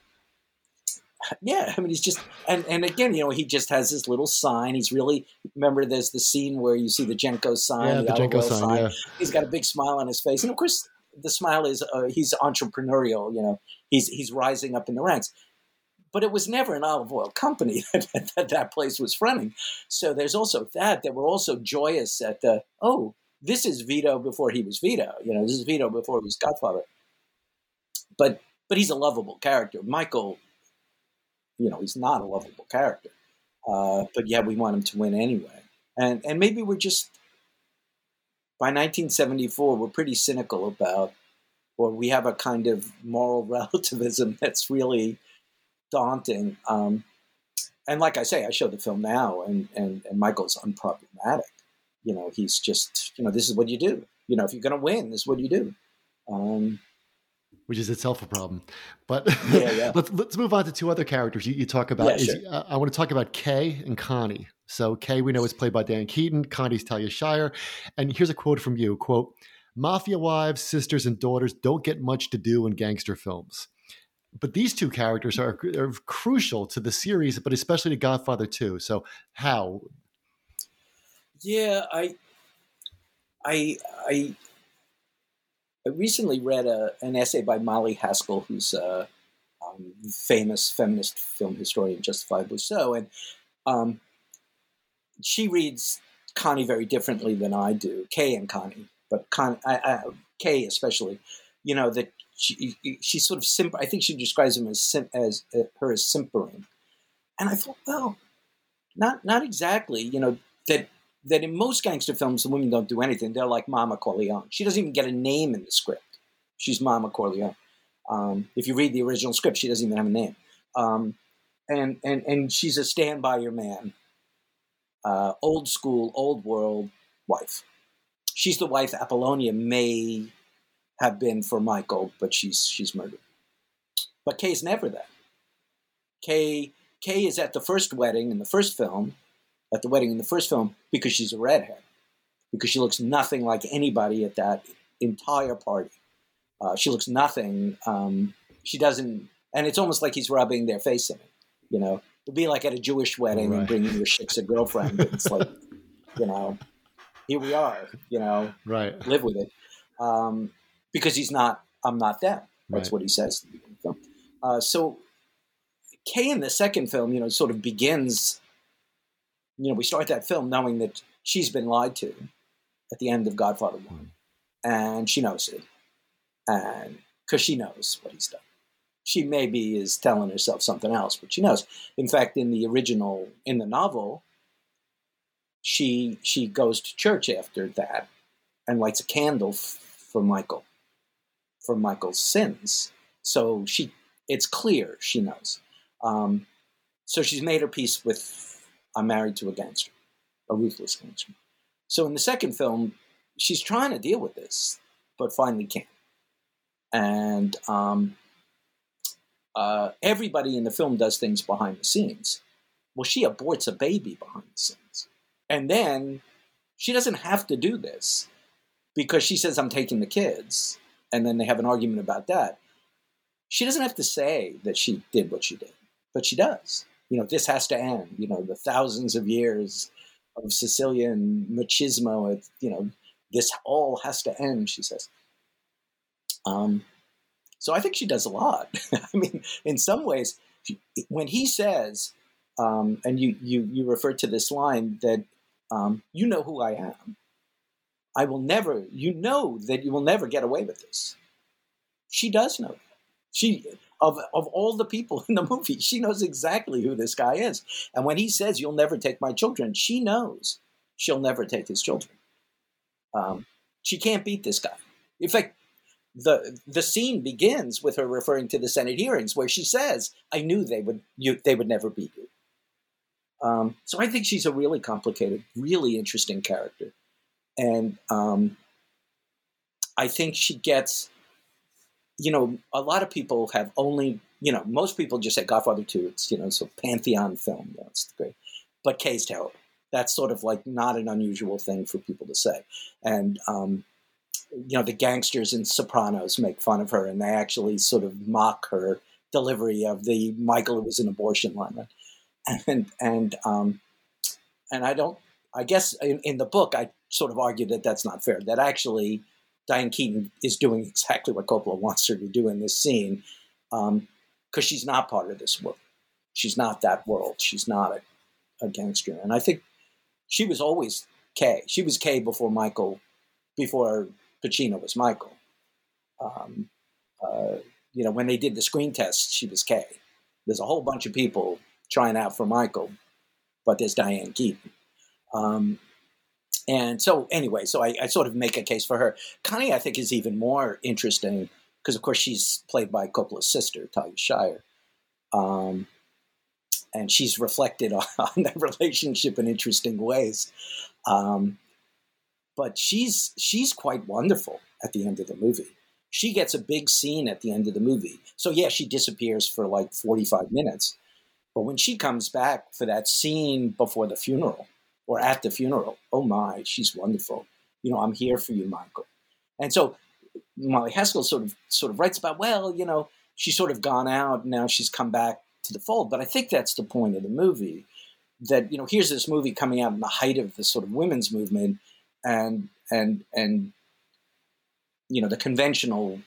yeah, I mean, he's just, and and again, you know, he just has this little sign. He's really remember. There's the scene where you see the Genco sign, Yeah, the olive Genco oil sign, yeah. He's got a big smile on his face, and of course, the smile is uh, he's entrepreneurial. You know, he's he's rising up in the ranks. But it was never an olive oil company that, that that place was fronting. So there's also that that we're also joyous at the oh this is Vito before he was Vito. You know, this is Vito before he was Godfather. But but he's a lovable character. Michael, you know, he's not a lovable character. Uh, but yeah, we want him to win anyway. And and maybe we're just by 1974 we're pretty cynical about, or we have a kind of moral relativism that's really daunting. Um, and like I say, I show the film now, and and and Michael's unproblematic. You know, he's just you know this is what you do. You know, if you're going to win, this is what you do. Um, which is itself a problem. But Yeah, yeah. let's let's move on to two other characters you, you talk about. Yeah, Is- sure. uh, I want to talk about Kay and Connie. So Kay, we know is played by Diane Keaton. Connie's Talia Shire, and here's a quote from you: "Quote: Mafia wives, sisters, and daughters don't get much to do in gangster films." But these two characters are, are crucial to the series, but especially to Godfather 2. So, how? Yeah, I, I, I, I recently read a, an essay by Molly Haskell, who's a um, famous feminist film historian, justifiably so, and um, she reads Connie very differently than I do, Kay and Connie, but Con, I, I, Kay especially. You know that she, she's sort of simp. I think she describes him as sim, as uh, her as simpering, and I thought, well, not not exactly. You know that that in most gangster films the women don't do anything. They're like Mama Corleone. She doesn't even get a name in the script. She's Mama Corleone. Um, if you read the original script, she doesn't even have a name. Um, and and and she's a stand by your man, uh, old school, old world wife. She's the wife Apollonia may have been for Michael, but she's she's murdered. But Kay's never that. Kay Kay is at the first wedding in the first film, at the wedding in the first film because she's a redhead, because she looks nothing like anybody at that entire party. Uh, she looks nothing. Um, she doesn't, and it's almost like he's rubbing their face in it. You know, it'd be like at a Jewish wedding and bringing your shiksa girlfriend. It's like, you know, here we are. You know, Right. live with it um, because he's not i'm not them. That's Right. what he says in the beginning of the film. Uh, so kay in the second film you know sort of begins you know we start that film knowing that she's been lied to at the end of godfather 1 and she knows it. And because she knows what he's done. She maybe is telling herself something else but she knows. In fact in the original in the novel she she goes to church after that and lights a candle f- for Michael, for Michael's sins. So she, it's clear she knows. Um, so she's made her peace with, I'm married to a gangster, a ruthless gangster. So in the second film, she's trying to deal with this, but finally can't. And um, uh, everybody in the film does things behind the scenes. Well, she aborts a baby behind the scenes. And then she doesn't have to do this because she says, I'm taking the kids. And then they have an argument about that. She doesn't have to say that she did what she did, but she does. You know, this has to end. You know, the thousands of years of Sicilian machismo, it, you know, this all has to end, she says. Um, so I think she does a lot. I mean, in some ways, when he says, um, and you, you, you refer to this line that um, you know who I am. I will never, you know that you will never get away with this. She does know. She, of, of all the people in the movie, she knows exactly who this guy is. And when he says, You'll never take my children, she knows she'll never take his children. Um, she can't beat this guy. In fact, the the scene begins with her referring to the Senate hearings, where she says, "I knew they would you they would never beat you." Um, so I think she's a really complicated, really interesting character, and um, I think she gets. You know, a lot of people have only. You know, most people just say Godfather Two. It's you know, so pantheon film. You know, it's great, but Kay's terrible. That's sort of like not an unusual thing for people to say, and um, you know, the gangsters in Sopranos make fun of her, and they actually sort of mock her delivery of the Michael was an abortion line, and and um, and I don't. I guess in, in the book, I sort of argue that that's not fair. That actually, Diane Keaton is doing exactly what Coppola wants her to do in this scene, because um, she's not part of this world. She's not that world. She's not a, a gangster, and I think she was always Kay. She was Kay before Michael, before Pacino was Michael. Um, uh, you know, when they did the screen test, she was Kay. There's a whole bunch of people trying out for Michael, but there's Diane Keaton. Um, and so, anyway, so I, I, sort of make a case for her. Connie, I think, is even more interesting because, of course, she's played by Coppola's sister, Talia Shire. Um, and she's reflected on, on that relationship in interesting ways. Um, but she's she's quite wonderful at the end of the movie. She gets a big scene at the end of the movie. So yeah, she disappears for like 45 minutes. But when she comes back for that scene before the funeral or at the funeral, oh my, she's wonderful. You know, I'm here for you, Michael. And so Molly Haskell sort of sort of writes about, well, you know, she's sort of gone out, now she's come back to the fold. But I think that's the point of the movie. That, you know, here's this movie coming out in the height of the sort of women's movement and and and you know the conventional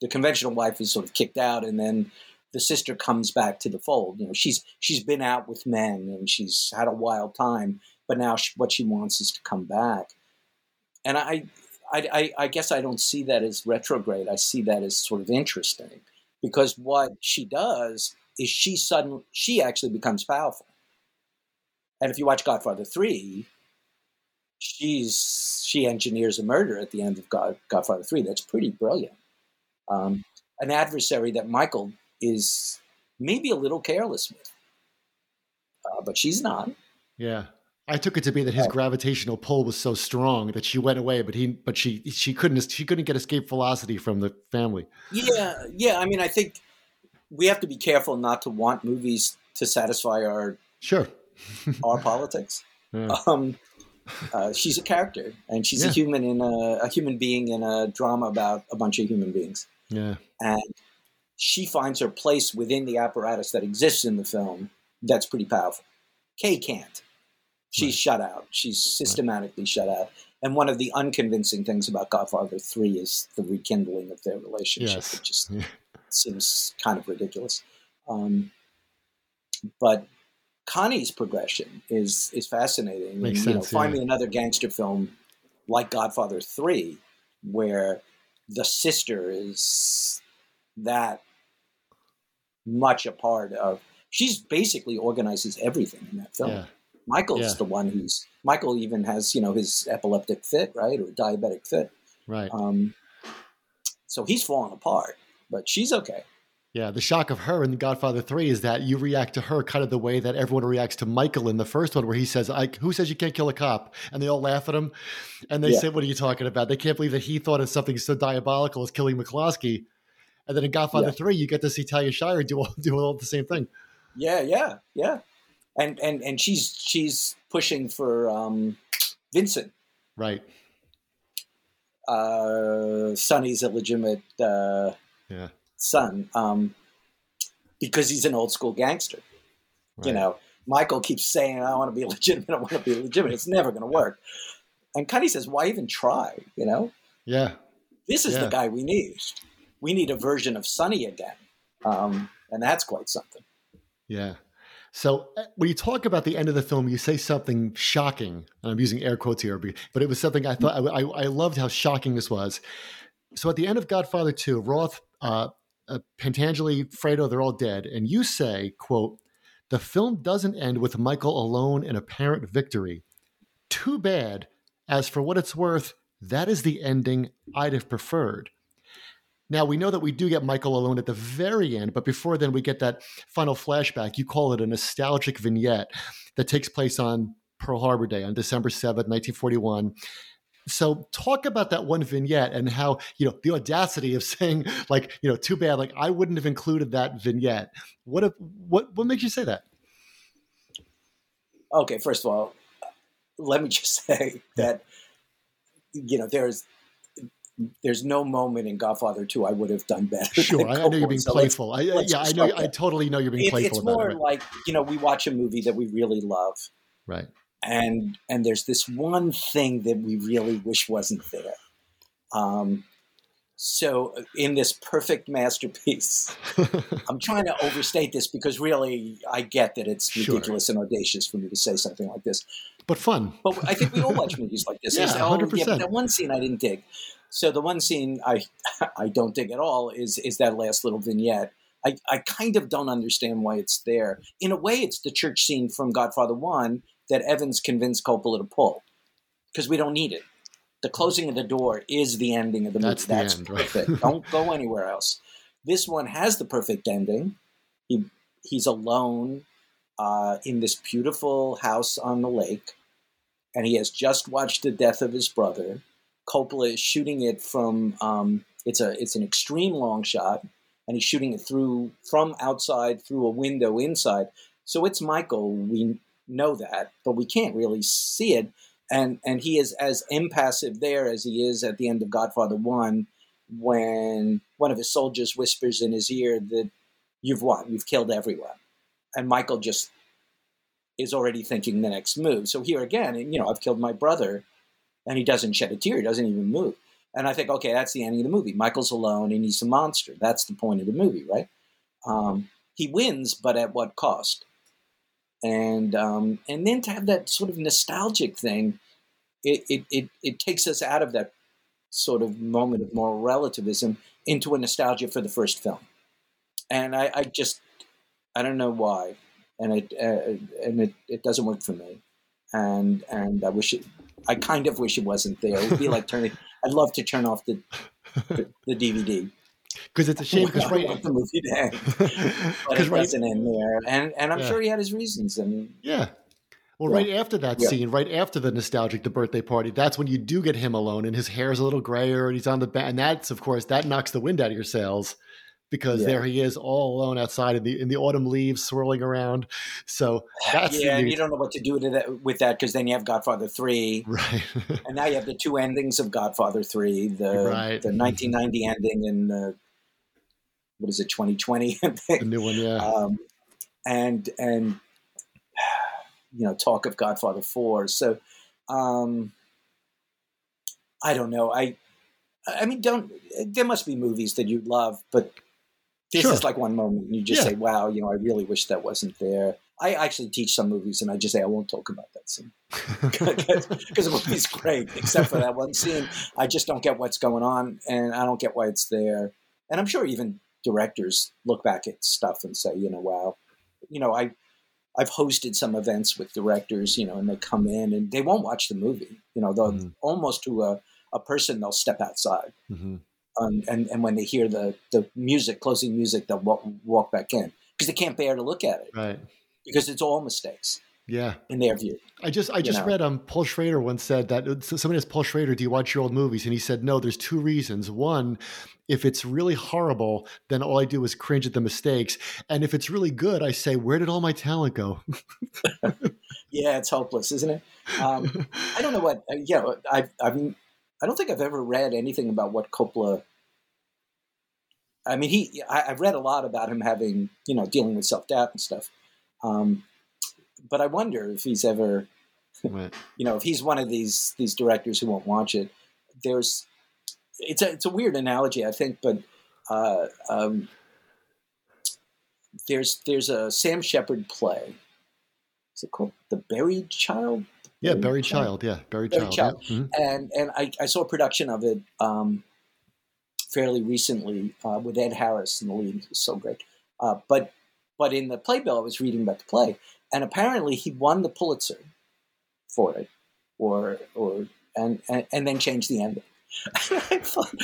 the conventional wife is sort of kicked out and then the sister comes back to the fold you know she's she's been out with men and she's had a wild time but now she, what she wants is to come back and I, I i guess i don't see that as retrograde i see that as sort of interesting because what she does is she suddenly she actually becomes powerful and if you watch godfather 3 she's she engineers a murder at the end of God, Godfather Three. That's pretty brilliant. Um, an adversary that Michael is maybe a little careless with, uh, but she's not. Yeah, I took it to be that his gravitational pull was so strong that she went away, but he, but she, she couldn't, she couldn't get escape velocity from the family. Yeah, yeah. I mean, I think we have to be careful not to want movies to satisfy our sure our politics. Yeah. Um, uh, she's a character, and she's yeah. a human in a, a, human being in a drama about a bunch of human beings. Yeah, and she finds her place within the apparatus that exists in the film. That's pretty powerful. Kay can't. She's right. shut out. She's systematically right. shut out. And one of the unconvincing things about Godfather Three is the rekindling of their relationship. Yes. It just yeah. seems kind of ridiculous. Um, but Connie's progression is is fascinating. Makes and, sense, know, find yeah. me another gangster film like Godfather Three, where the sister is that much a part of. She's basically organizes everything in that film. Yeah. Michael's Yeah. the one who's Michael even has you know his epileptic fit right or diabetic fit. Right. Um, so he's falling apart, but she's okay. Yeah, the shock of her in Godfather 3 is that you react to her kind of the way that everyone reacts to Michael in the first one, where he says, I, Who says you can't kill a cop? And they all laugh at him. And they Yeah. say, What are you talking about? They can't believe that he thought of something so diabolical as killing McCloskey. And then in Godfather Yeah. 3, you get to see Talia Shire do all, do all the same thing. Yeah, yeah, yeah. And and and she's she's pushing for um, Vincent, Right. uh, Sonny's illegitimate uh, Yeah. son, um, because he's an old school gangster. You know, Michael keeps saying, "I want to be legitimate. I want to be legitimate." It's never going to work. And Cuddy says, "Why even try?" You know, Yeah. this is Yeah. the guy we need. We need a version of Sonny again, um, and that's quite something. Yeah. So uh, when you talk about the end of the film, you say something shocking. And I'm using air quotes here, but it was something I thought I, I, I loved how shocking this was. So at the end of Godfather 2, Roth, uh, uh, Pentangeli, Fredo, they're all dead. And you say, quote, the film doesn't end with Michael alone in apparent victory. Too bad. As for what it's worth, that is the ending I'd have preferred. Now we know that we do get Michael alone at the very end, but before then we get that final flashback. You call it a nostalgic vignette that takes place on Pearl Harbor Day on December 7th, 1941. So talk about that one vignette and how, you know, the audacity of saying like, you know, too bad, like I wouldn't have included that vignette. What if, what what makes you say that? Okay, first of all, let me just say that you know there's there's no moment in Godfather 2 I would have done better. Sure, I know you're being so playful. Let's, I, let's yeah, I know. I totally know you're being it, playful. It's more it, like you know we watch a movie that we really love, right? And and there's this one thing that we really wish wasn't there. Um, so in this perfect masterpiece, I'm trying to overstate this because really I get that it's ridiculous sure. and audacious for me to say something like this. But fun. But I think we all watch movies like this. yeah, oh, 100%. yeah, but that one scene I didn't dig. So the one scene I I don't dig at all is is that last little vignette. I, I kind of don't understand why it's there. In a way, it's the church scene from Godfather One that Evans convinced Coppola to pull because we don't need it. The closing of the door is the ending of the movie. That's, the That's end, perfect. Right? don't go anywhere else. This one has the perfect ending. He he's alone uh, in this beautiful house on the lake, and he has just watched the death of his brother. Coppola is shooting it from um, it's a it's an extreme long shot, and he's shooting it through from outside through a window inside. So it's Michael. We know that, but we can't really see it. And and he is as impassive there as he is at the end of Godfather One, when one of his soldiers whispers in his ear that you've won, you've killed everyone, and Michael just is already thinking the next move. So here again, you know, I've killed my brother, and he doesn't shed a tear, he doesn't even move. And I think, okay, that's the ending of the movie. Michael's alone and he's a monster. That's the point of the movie, right? Um, he wins, but at what cost? And um, and then to have that sort of nostalgic thing, it, it, it, it takes us out of that sort of moment of moral relativism into a nostalgia for the first film. And I, I just, I don't know why. And it, uh, and it, it doesn't work for me. And, and I wish it, I kind of wish it wasn't there. It would be like turning, I'd love to turn off the, the, the DVD. Because it's a shame. Because right, the movie to end, but it right, doesn't end there, and and I'm Yeah. sure he had his reasons. And yeah. Well, Yeah. right after that Yeah. scene, right after the nostalgic, the birthday party, that's when you do get him alone, and his hair's a little grayer, and he's on the bed, and that's of course that knocks the wind out of your sails, because Yeah. there he is, all alone outside in the in the autumn leaves swirling around. So that's yeah, and you don't know what to do to that, with that because then you have Godfather three, right. and now you have the two endings of Godfather three, the Right. the 1990 ending and uh, what is it, 2020 the new one, yeah. um, and and you know talk of Godfather four. So um, I don't know. I I mean, don't there must be movies that you love, but this Sure. is like one moment and you just Yeah. say, "Wow, you know, I really wish that wasn't there." I actually teach some movies, and I just say I won't talk about that scene because the movie's great, except for that one scene. I just don't get what's going on, and I don't get why it's there. And I'm sure even directors look back at stuff and say, you know, wow, you know, I I've hosted some events with directors, you know, and they come in and they won't watch the movie. You know, they'll Mhm. almost to a, a person they'll step outside, Mhm. Um, and and when they hear the the music, closing music, they'll walk, walk back in because they can't bear to look at it Right. because it's all mistakes Yeah. in their view. I just I just know. read um Paul Schrader once said that uh, somebody asked Paul Schrader, do you watch your old movies? And he said, no, there's two reasons. One, if it's really horrible, then all I do is cringe at the mistakes. And if it's really good, I say, where did all my talent go? Yeah, it's hopeless, isn't it? Um, I don't know what. Uh, you know, I've, I've I don't think I've ever read anything about what Coppola. I mean, he. I, I've read a lot about him having, you know, dealing with self doubt and stuff. Um, but I wonder if he's ever, Right. you know, if he's one of these these directors who won't watch it. There's, it's a it's a weird analogy, I think, but uh, um, there's there's a Sam Shepard play. Is it called The Buried Child? Yeah, Buried Child. Yeah, Buried, Buried Child. Child. yeah. Mhm. and and I, I saw a production of it um, fairly recently uh, with Ed Harris in the lead. It was so great. Uh, but but in the playbill, I was reading about the play, and apparently he won the Pulitzer for it, or or and and, and then changed the ending. I thought,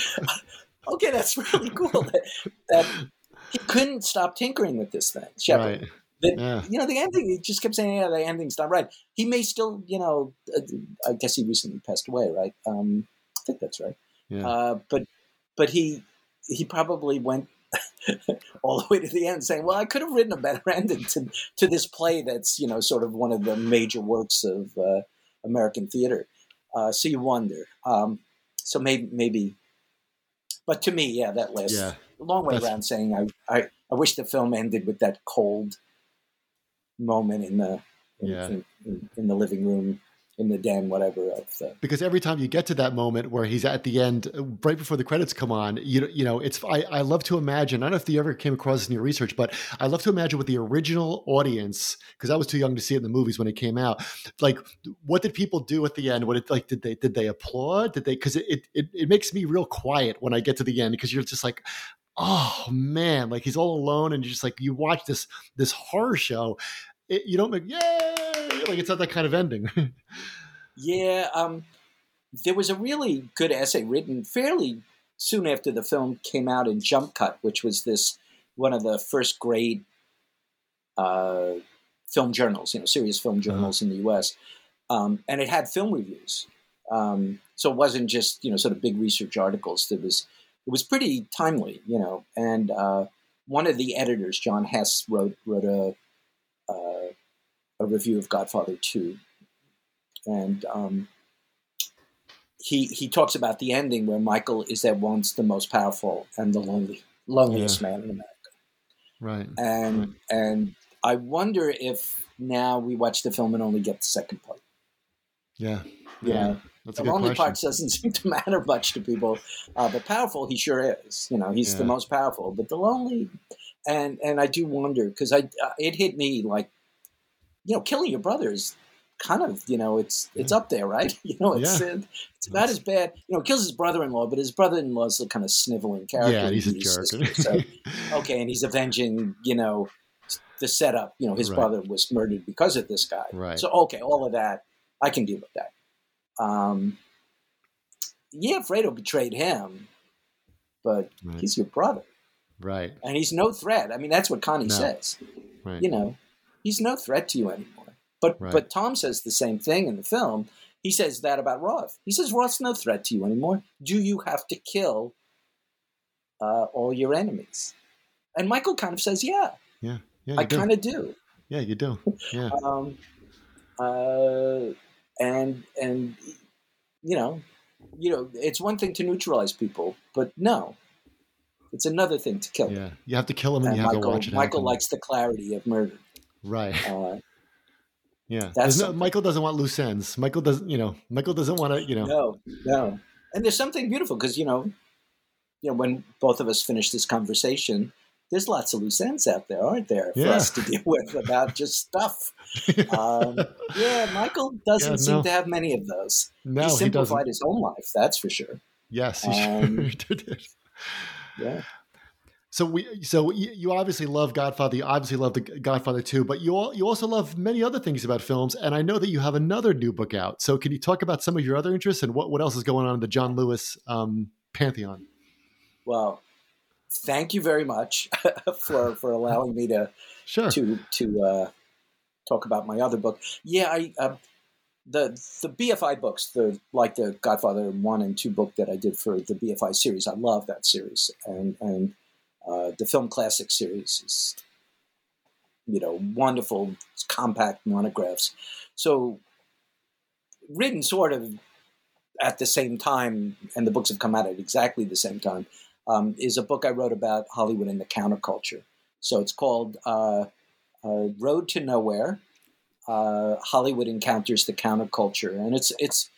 okay, that's really cool. That, that he couldn't stop tinkering with this thing, Shepard. Right. That, Yeah. You know, the ending, he just kept saying, yeah, the ending's not right. He may still, you know, uh, I guess he recently passed away, right? Um, I think that's right. Yeah. Uh, but but he he probably went all the way to the end saying, well, I could have written a better ending to, to this play that's, you know, sort of one of the major works of uh, American theater. Uh, so you wonder. Um, so maybe, maybe, but to me, yeah, that last Yeah. long way That's- around saying I, I, I wish the film ended with that cold moment in the in, Yeah. in, in, the living room, in the den, whatever. Of the, because every time you get to that moment where he's at the end, uh, right before the credits come on, you you know, it's I, I love to imagine. I don't know if you ever came across this in your research, but I love to imagine what the original audience, because I was too young to see it in the movies when it came out. Like, what did people do at the end? What it like? Did they did they applaud? Did they? Because it it it makes me real quiet when I get to the end because you're just like. Oh man! Like he's all alone, and just like you watch this this horror show. It, you don't make yay! Like it's not that kind of ending. Yeah, um, there was a really good essay written fairly soon after the film came out in Jump Cut, which was this one of the first grade uh, film journals, you know, serious film journals in the U.S. Um, and it had film reviews, um, so it wasn't just you know sort of big research articles. It was it was pretty timely, you know. And uh, one of the editors, John Hess, wrote wrote a uh, a review of Godfather Two, and um, he he talks about the ending where Michael is at once the most powerful and the lonely loneliest Yeah. man in America. right. And and I wonder if now we watch the film and only get the second part. Yeah. Yeah. Yeah. That's the lonely question. parts doesn't seem to matter much to people, uh, but powerful he sure is. You know, he's the most powerful. But the lonely, and and I do wonder because I uh, it hit me like, you know, killing your brother is kind of you know it's it's up there, right? You know, it's Yeah. uh, it's about as bad. You know, he kills his brother-in-law, but his brother-in-law is a kind of sniveling character. Yeah, he's a jerk. So, okay, and he's avenging, you know, the setup. You know, his Right. brother was murdered because of this guy. Right. So okay, all of that, I can deal with that. Um, yeah, Fredo betrayed him, but Right. he's your brother, Right. and he's no threat. I mean, that's what Connie No. says. Right. You know, he's no threat to you anymore. But Right. but Tom says the same thing in the film. He says that about Roth. He says Roth's no threat to you anymore. Do you have to kill uh, all your enemies? And Michael kind of says, "Yeah, Yeah. Yeah. I kind of do." Yeah, you do. Yeah. um, uh, and and you know, you know, it's one thing to neutralize people, but no, it's another thing to kill them. Yeah. You have to kill him and, And you have Michael, to watch it Michael happen. likes the clarity of murder. Right. Uh, Yeah. that's no. Michael doesn't want loose ends. Michael doesn't, you know, Michael doesn't want to, you know. no, no, and there's something beautiful because you know, you know, when both of us finish this conversation. There's lots of loose ends out there, aren't there, for Yeah. us to deal with about just stuff. Um, yeah, Michael doesn't Yeah, seem to have many of those. No, he he simplified doesn't. his own life, that's for sure. Yes, he Um, sure did. Yeah. So we, so you, you obviously love Godfather. You obviously love the Godfather too, but you all, you also love many other things about films. And I know that you have another new book out. So can you talk about some of your other interests and what, what else is going on in the Jon Lewis um, pantheon? Well, thank you very much for for allowing me to Sure. to to uh, talk about my other book. Yeah, I uh, the the BFI books, the like the Godfather one and two book that I did for the BFI series. I love that series, and and uh, the film classic series is you know wonderful, compact monographs. So written sort of at the same time, and the books have come out at exactly the same time. Um, is a book I wrote about Hollywood and the counterculture. So it's called uh, uh, Road to Nowhere. Uh, Hollywood encounters the counterculture, and it's it's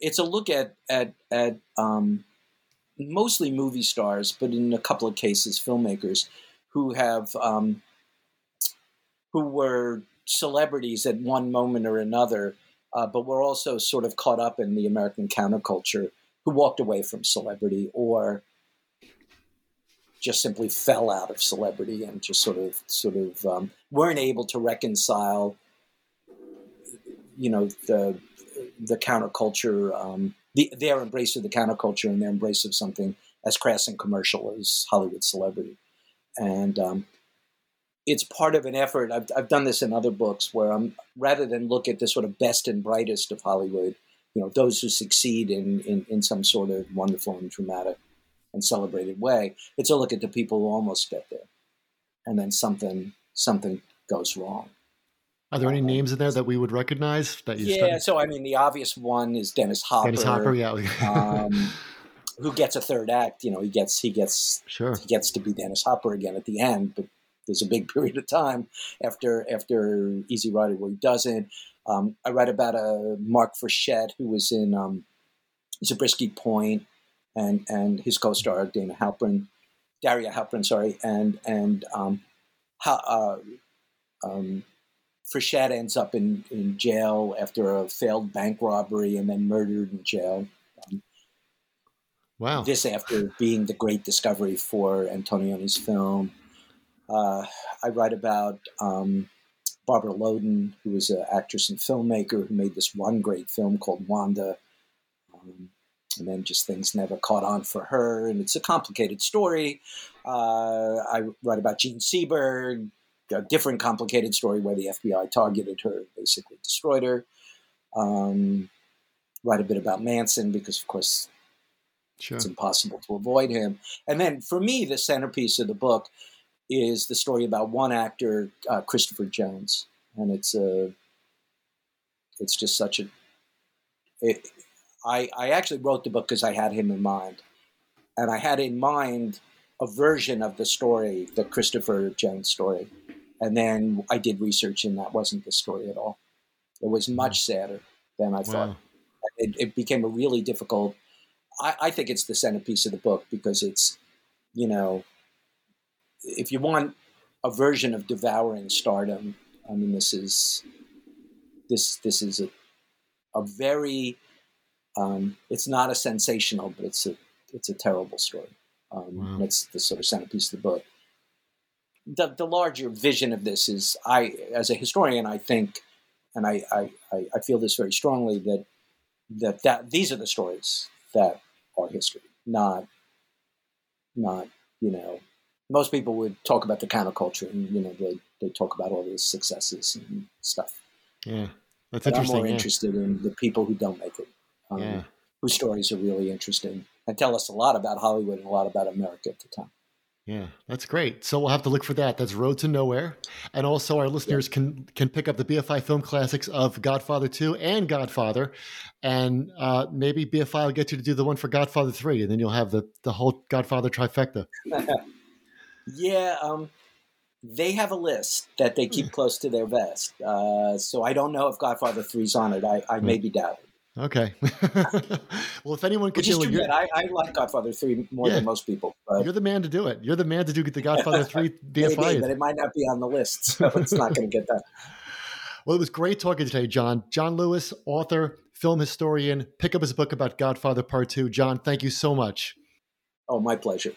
it's a look at at at um, mostly movie stars, but in a couple of cases, filmmakers who have um, who were celebrities at one moment or another, uh, but were also sort of caught up in the American counterculture, who walked away from celebrity or just simply fell out of celebrity and just sort of sort of um, weren't able to reconcile, you know, the the counterculture, um, the, their embrace of the counterculture and their embrace of something as crass and commercial as Hollywood celebrity, and um, it's part of an effort. I've, I've done this in other books where I'm rather than look at the sort of best and brightest of Hollywood, you know, those who succeed in, in, in some sort of wonderful and dramatic and celebrated way. It's a look at the people who almost get there, and then something something goes wrong. Are there any names in there that we would recognize that you? Yeah, studied? so I mean, the obvious one is Dennis Hopper. Dennis Hopper, yeah. um, who gets a third act? You know, he gets he gets sure he gets to be Dennis Hopper again at the end, but there's a big period of time after after Easy Rider where he doesn't. Um, I read about a Mark Frechette who was in um, Zabriskie Point, and and his co-star Dana Halprin, Daria Halprin, sorry, and and um, how, uh, um, Frechette ends up in, in jail after a failed bank robbery and then murdered in jail. Um, wow! This after being the great discovery for Antonioni's film. Uh, I write about um, Barbara Loden, who was an actress and filmmaker who made this one great film called Wanda. Um, and then just things never caught on for her, and it's a complicated story. Uh, I write about Jean Seberg, a different complicated story where the FBI targeted her, basically destroyed her. Um, write a bit about Manson because, of course, sure. it's impossible to avoid him. And then for me, the centerpiece of the book is the story about one actor, uh, Christopher Jones, and it's a, it's just such a. It, I, I actually wrote the book because I had him in mind, and I had in mind a version of the story, the Christopher Jones story, and then I did research, and that wasn't the story at all. It was much mm. sadder than I thought. Wow. It, it became a really difficult. I, I think it's the centerpiece of the book because it's, you know, if you want a version of devouring stardom, I mean, this is this this is a a very um, it's not a sensational, but it's a it's a terrible story. Um, Wow. That's the sort of centerpiece of the book. The the larger vision of this is I as a historian I think, and I I, I, feel this very strongly that that that these are the stories that are history, not not you know most people would talk about the counterculture and you know they they talk about all these successes and stuff. Yeah, that's But I'm more yeah. interested in the people who don't make it, um, Yeah. whose stories are really interesting and tell us a lot about Hollywood and a lot about America at the time. Yeah, that's great. So we'll have to look for that. That's Road to Nowhere, and also our listeners can can pick up the BFI film classics of Godfather Two and Godfather, and uh, maybe BFI will get you to do the one for Godfather Three, and then you'll have the the whole Godfather trifecta. yeah, um, they have a list that they Hmm. keep close to their vest. Uh, so I don't know if Godfather Three's on it. I, I Hmm. maybe doubt it. Okay. well, if anyone could Which do it, you're. I, I like Godfather Three more Yeah. than most people. But you're the man to do it. You're the man to do the Godfather Three maybe, BFI. but it might not be on the list, so it's not going to get done. Well, it was great talking today, Jon. Jon Lewis, author, film historian. Pick up his book about Godfather Part Two. Jon, thank you so much. Oh, my pleasure.